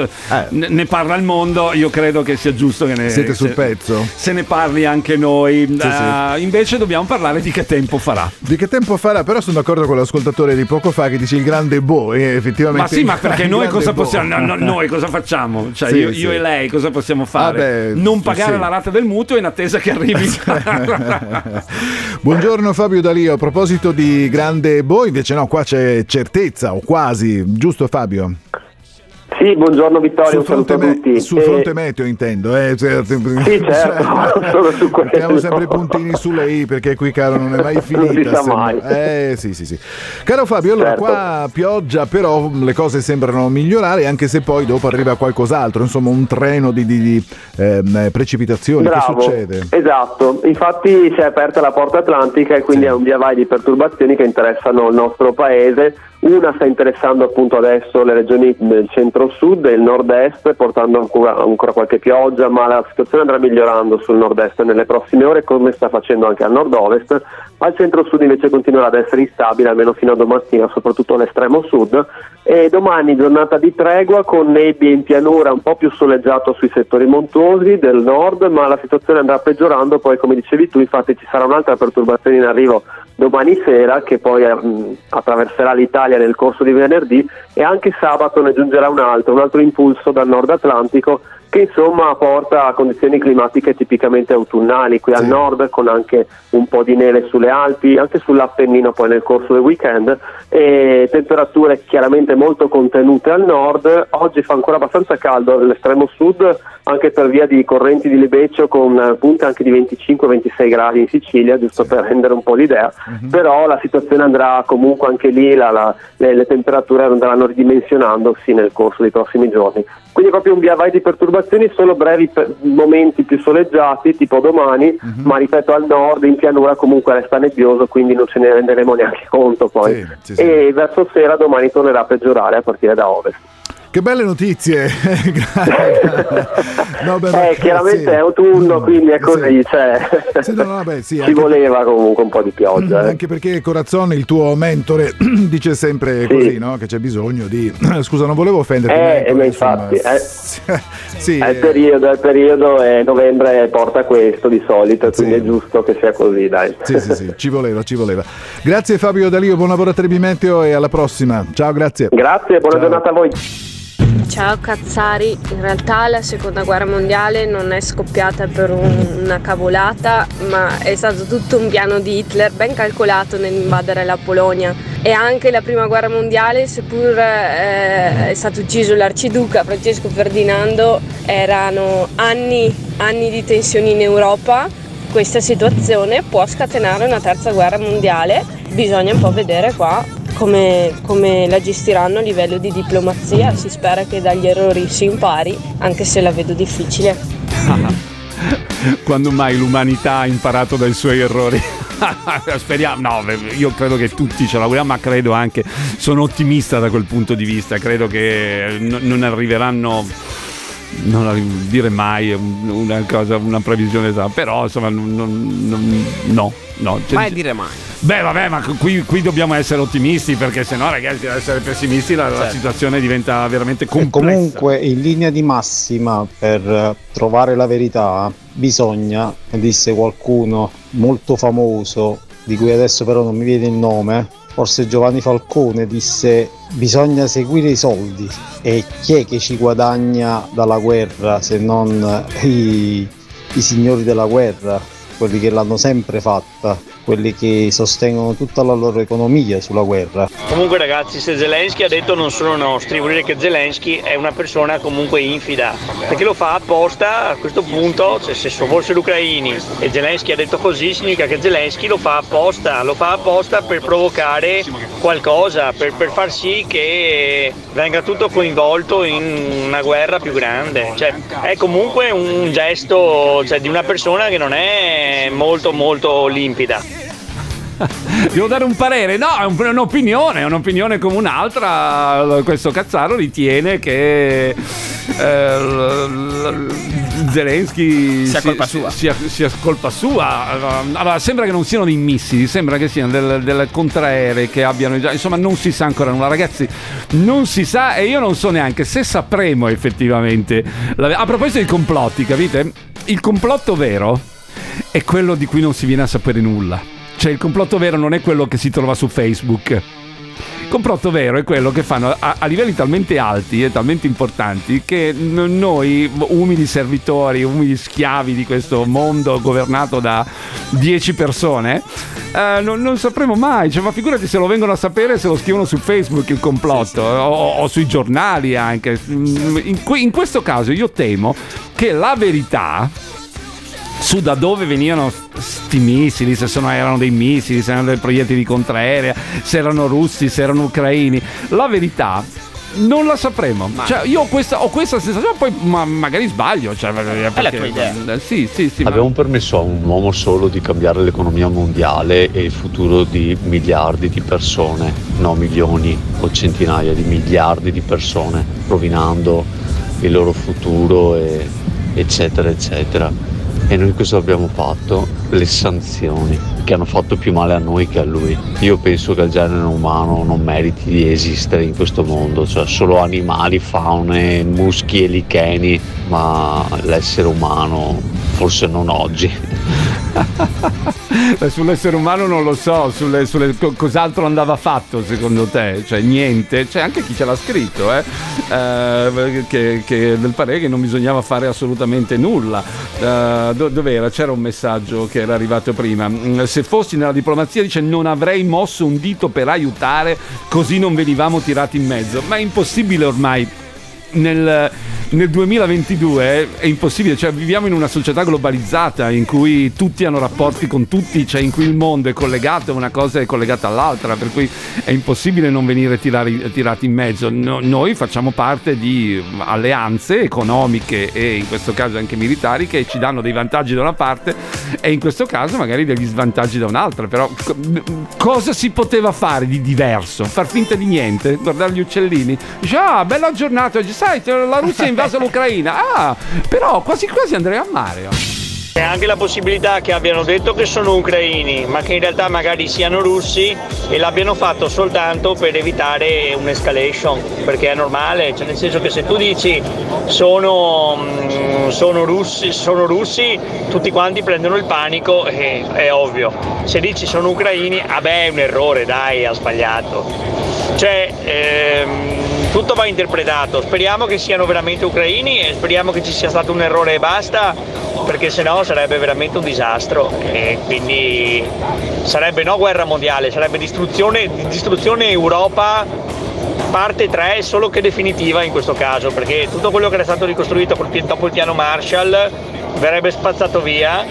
ne, parla il mondo io credo che sia giusto che ne, Siete sul se- pezzo? se ne parli anche noi sì. Eh, invece dobbiamo parlare di che tempo farà Di che tempo farà? Però sono d'accordo con l'ascoltatore di poco fa che dice il grande Bo, e effettivamente. ma sì, ma perché noi cosa Bo. possiamo? no, no, noi cosa facciamo? Cioè, Sì, io, sì. io e lei cosa possiamo fare? Ah, beh, non pagare sì. la rata del mutuo in attesa che arrivi. *laughs* Buongiorno Fabio Dalio, a proposito di grande Bo, invece no, qua c'è certezza o quasi, giusto Fabio? Sì, buongiorno Vittorio, Sul fronte, me- sul Eh, fronte meteo intendo, eh? Cioè, Sì, certo, *laughs* solo su quello. Mettiamo sempre i puntini sulle i perché qui caro non è mai finita. si sa mai. Eh sì sì sì. Caro Fabio, allora Certo. qua pioggia però le cose sembrano migliorare anche se poi dopo arriva qualcos'altro, insomma un treno di, di- di, ehm, precipitazioni. Bravo, Che succede? esatto, infatti si è aperta la porta atlantica e quindi è un via vai di perturbazioni che interessano il nostro paese. Una sta interessando appunto adesso le regioni del centro-sud e il nord-est, portando ancora, ancora qualche pioggia, ma la situazione andrà migliorando sul nord-est nelle prossime ore, come sta facendo anche al nord-ovest. Al centro-sud invece continuerà ad essere instabile, almeno fino a domattina, soprattutto all'estremo sud. E domani giornata di tregua con nebbie in pianura, un po' più soleggiato sui settori montuosi del nord, ma la situazione andrà peggiorando. Poi, come dicevi tu, infatti ci sarà un'altra perturbazione in arrivo domani sera che poi eh, mh, attraverserà l'Italia nel corso di venerdì e anche sabato ne giungerà un altro, un altro impulso dal nord Atlantico che insomma porta a condizioni climatiche tipicamente autunnali qui al nord con anche un po' di neve sulle Alpi, anche sull'Appennino poi nel corso del weekend e temperature chiaramente molto contenute al nord. Oggi fa ancora abbastanza caldo all'estremo sud anche per via di correnti di libeccio con eh, punte anche di 25-26 gradi in Sicilia, giusto per rendere un po' l'idea, però la situazione andrà comunque anche lì, la- la- le, le temperature andranno ridimensionandosi nel corso dei prossimi giorni. Quindi proprio un via vai di perturbazioni, solo brevi per- momenti più soleggiati, tipo domani, ma ripeto al nord, in pianura comunque resta nebbioso, quindi non ce ne renderemo neanche conto poi. Sì, sì, sì. E verso sera domani tornerà a peggiorare a partire da ovest. Che belle notizie. *laughs* no, beh, Eh, chiaramente sì. è autunno, quindi è così, cioè, Sì, no, no, vabbè, sì, *laughs* ci voleva comunque un po' di pioggia. eh. Anche perché Corazzone, il tuo mentore, *clears throat* dice sempre così, no? Che c'è bisogno di. *clears throat* Scusa, non volevo offenderti. Eh, mentore, ma insomma. infatti, eh, *laughs* Sì, è il eh. periodo, è il periodo e novembre porta questo di solito, quindi è giusto che sia così, dai. Sì, sì, sì, ci voleva, ci voleva. Grazie Fabio Dalio, buon lavoro a Trebi Meteo e alla prossima. Ciao, grazie. Grazie, buona Ciao. giornata a voi. Ciao Cazzari, in realtà la seconda guerra mondiale non è scoppiata per un- una cavolata, ma è stato tutto un piano di Hitler ben calcolato nell'invadere la Polonia. E anche la prima guerra mondiale, seppur eh, è stato ucciso l'arciduca Francesco Ferdinando, erano anni, anni di tensioni in Europa. Questa situazione può scatenare una terza guerra mondiale, bisogna un po' vedere qua come, come la gestiranno a livello di diplomazia, si spera che dagli errori si impari, anche se la vedo difficile. *laughs* Quando mai l'umanità ha imparato dai suoi errori? *laughs* Speriamo, no, io credo che tutti ce l'auguriamo, ma credo anche, sono ottimista da quel punto di vista, credo che non arriveranno, non dire mai una cosa, una previsione esatta, però insomma non, non- no, no. Cioè, Mai dire mai. Beh, vabbè, ma qui, qui dobbiamo essere ottimisti perché sennò, ragazzi, ad essere pessimisti la, la Certo. situazione diventa veramente E complessa. comunque in linea di massima per eh, trovare la verità bisogna, disse qualcuno molto famoso, di cui adesso però non mi viene il nome, forse Giovanni Falcone disse bisogna seguire i soldi. E chi è che ci guadagna dalla guerra se non i, i signori della guerra, quelli che l'hanno sempre fatta, quelli che sostengono tutta la loro economia sulla guerra. Comunque ragazzi, se Zelensky ha detto non sono nostri, vuol dire che Zelensky è una persona comunque infida, perché lo fa apposta a questo punto, cioè, se fossero ucraini e Zelensky ha detto così, significa che Zelensky lo fa apposta, lo fa apposta per provocare qualcosa, per, per far sì che venga tutto coinvolto in una guerra più grande. Cioè, è comunque un gesto cioè, di una persona che non è molto molto limpida. *laughs* Devo dare un parere? No, è un- è un'opinione, è un'opinione come un'altra. Questo Cazzaro ritiene che eh, Zelensky Sia colpa sua. Sia, sia colpa sua. Allora, sembra che non siano dei missili, sembra che siano del- delle contraeree che abbiano già. Insomma, non si sa ancora nulla, ragazzi. Non si sa, e io non so neanche se sapremo effettivamente. a proposito di complotti, capite? Il complotto vero è quello di cui non si viene a sapere nulla. Cioè il complotto vero non è quello che si trova su Facebook. Il complotto vero è quello che fanno a, a livelli talmente alti e talmente importanti che noi, umili servitori, umili schiavi di questo mondo governato da 10 persone, eh, non, non sapremo mai. Cioè, ma figurati se lo vengono a sapere se lo scrivono su Facebook il complotto O, o sui giornali anche. Mm, In, in questo caso io temo che la verità su da dove venivano sti missili, se sono- erano dei missili, se erano dei proiettili di contraerea, se erano russi, se erano ucraini. La verità non la sapremo. Cioè, io ho questa, ho questa sensazione, poi ma- magari sbaglio. Cioè, perché- la tua idea. eh, Sì, sì, sì. ma- Abbiamo permesso a un uomo solo di cambiare l'economia mondiale e il futuro di miliardi di persone, no milioni o centinaia di miliardi di persone, rovinando il loro futuro, e- eccetera, eccetera. E noi cosa abbiamo fatto? Le sanzioni, che hanno fatto più male a noi che a lui. Io penso che il genere umano non meriti di esistere in questo mondo, cioè solo animali, faune, muschi e licheni, ma l'essere umano forse non oggi. *laughs* Eh, Sull'essere umano non lo so, sulle, sulle- co- cos'altro andava fatto secondo te? Cioè niente, c'è anche chi ce l'ha scritto, eh? Eh, che, che del parere che non bisognava fare assolutamente nulla. Eh, do- dov'era? C'era un messaggio che era arrivato prima. Mm, Se fossi nella diplomazia dice non avrei mosso un dito per aiutare, così non venivamo tirati in mezzo. Ma è impossibile ormai nel- nel 2022 è impossibile, cioè viviamo in una società globalizzata in cui tutti hanno rapporti con tutti, cioè in cui il mondo è collegato, una cosa è collegata all'altra, per cui è impossibile non venire tirari- tirati in mezzo. No- noi facciamo parte di alleanze economiche e in questo caso anche militari che ci danno dei vantaggi da una parte e in questo caso magari degli svantaggi da un'altra, però co- cosa si poteva fare di diverso? Far finta di niente, guardare gli uccellini, dice ah bella giornata oggi, sai la Russia ha invaso l'Ucraina, ah però quasi quasi andrei a mare. oh. C'è anche la possibilità che abbiano detto che sono ucraini, ma che in realtà magari siano russi e l'abbiano fatto soltanto per evitare un'escalation, perché è normale, cioè nel senso che se tu dici sono, mm, sono russi, sono russi, tutti quanti prendono il panico e è ovvio. Se dici sono ucraini, vabbè è un errore, dai, ha sbagliato. Cioè, ehm, tutto va interpretato, speriamo che siano veramente ucraini e speriamo che ci sia stato un errore e basta, perché sennò sarebbe veramente un disastro. E quindi sarebbe no guerra mondiale, sarebbe distruzione, distruzione Europa parte 3 solo che definitiva in questo caso, perché tutto quello che era stato ricostruito dopo il piano Marshall verrebbe spazzato via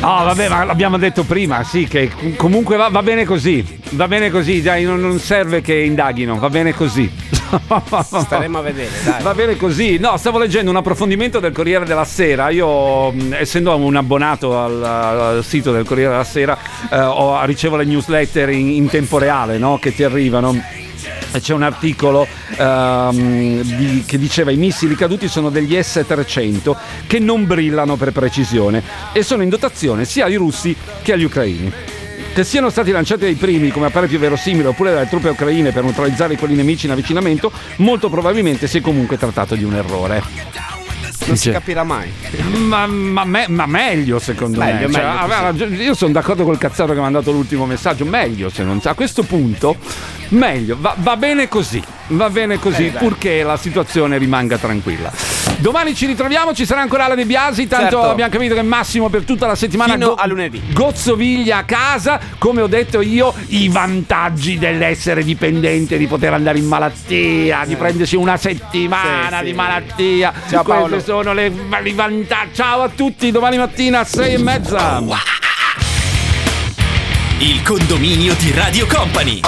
Ah, vabbè, ma l'abbiamo detto prima, sì, che com- comunque va, va bene così. Va bene così, dai, non, non serve che indaghino, va bene così. *laughs* Staremo a vedere, dai. Va bene così. No, stavo leggendo un approfondimento del Corriere della Sera. Io, mh, essendo un abbonato al, al sito del Corriere della Sera, eh, ho- ricevo le newsletter in, in tempo reale no? che ti arrivano. C'è un articolo ehm, di- che diceva i missili caduti sono degli S-300 che non brillano per precisione e sono in dotazione sia ai russi che agli ucraini. Che siano stati lanciati dai primi, come appare più verosimile, oppure dalle truppe ucraine per neutralizzare quelli nemici in avvicinamento, molto probabilmente si è comunque trattato di un errore. Non si capirà mai. Ma, ma me- ma meglio secondo Meglio, me. Cioè, meglio ragione- io sono d'accordo col cazzato che mi ha mandato l'ultimo messaggio. Meglio se non A questo punto, meglio. Va, va bene così. Va bene così, Eh, purché la situazione rimanga tranquilla. Domani ci ritroviamo, ci sarà ancora la De Biasi. Tanto Certo. abbiamo capito che Massimo per tutta la settimana Fino go- a lunedì. Gozzoviglia a casa. Come ho detto io, i vantaggi dell'essere dipendente, di poter andare in malattia, di prendersi una settimana Eh. Sì, sì. di malattia. Ciao, Paolo. Questi sono le, i vantaggi. Ciao a tutti, domani mattina a sei e mezza. Il condominio di Radio Company.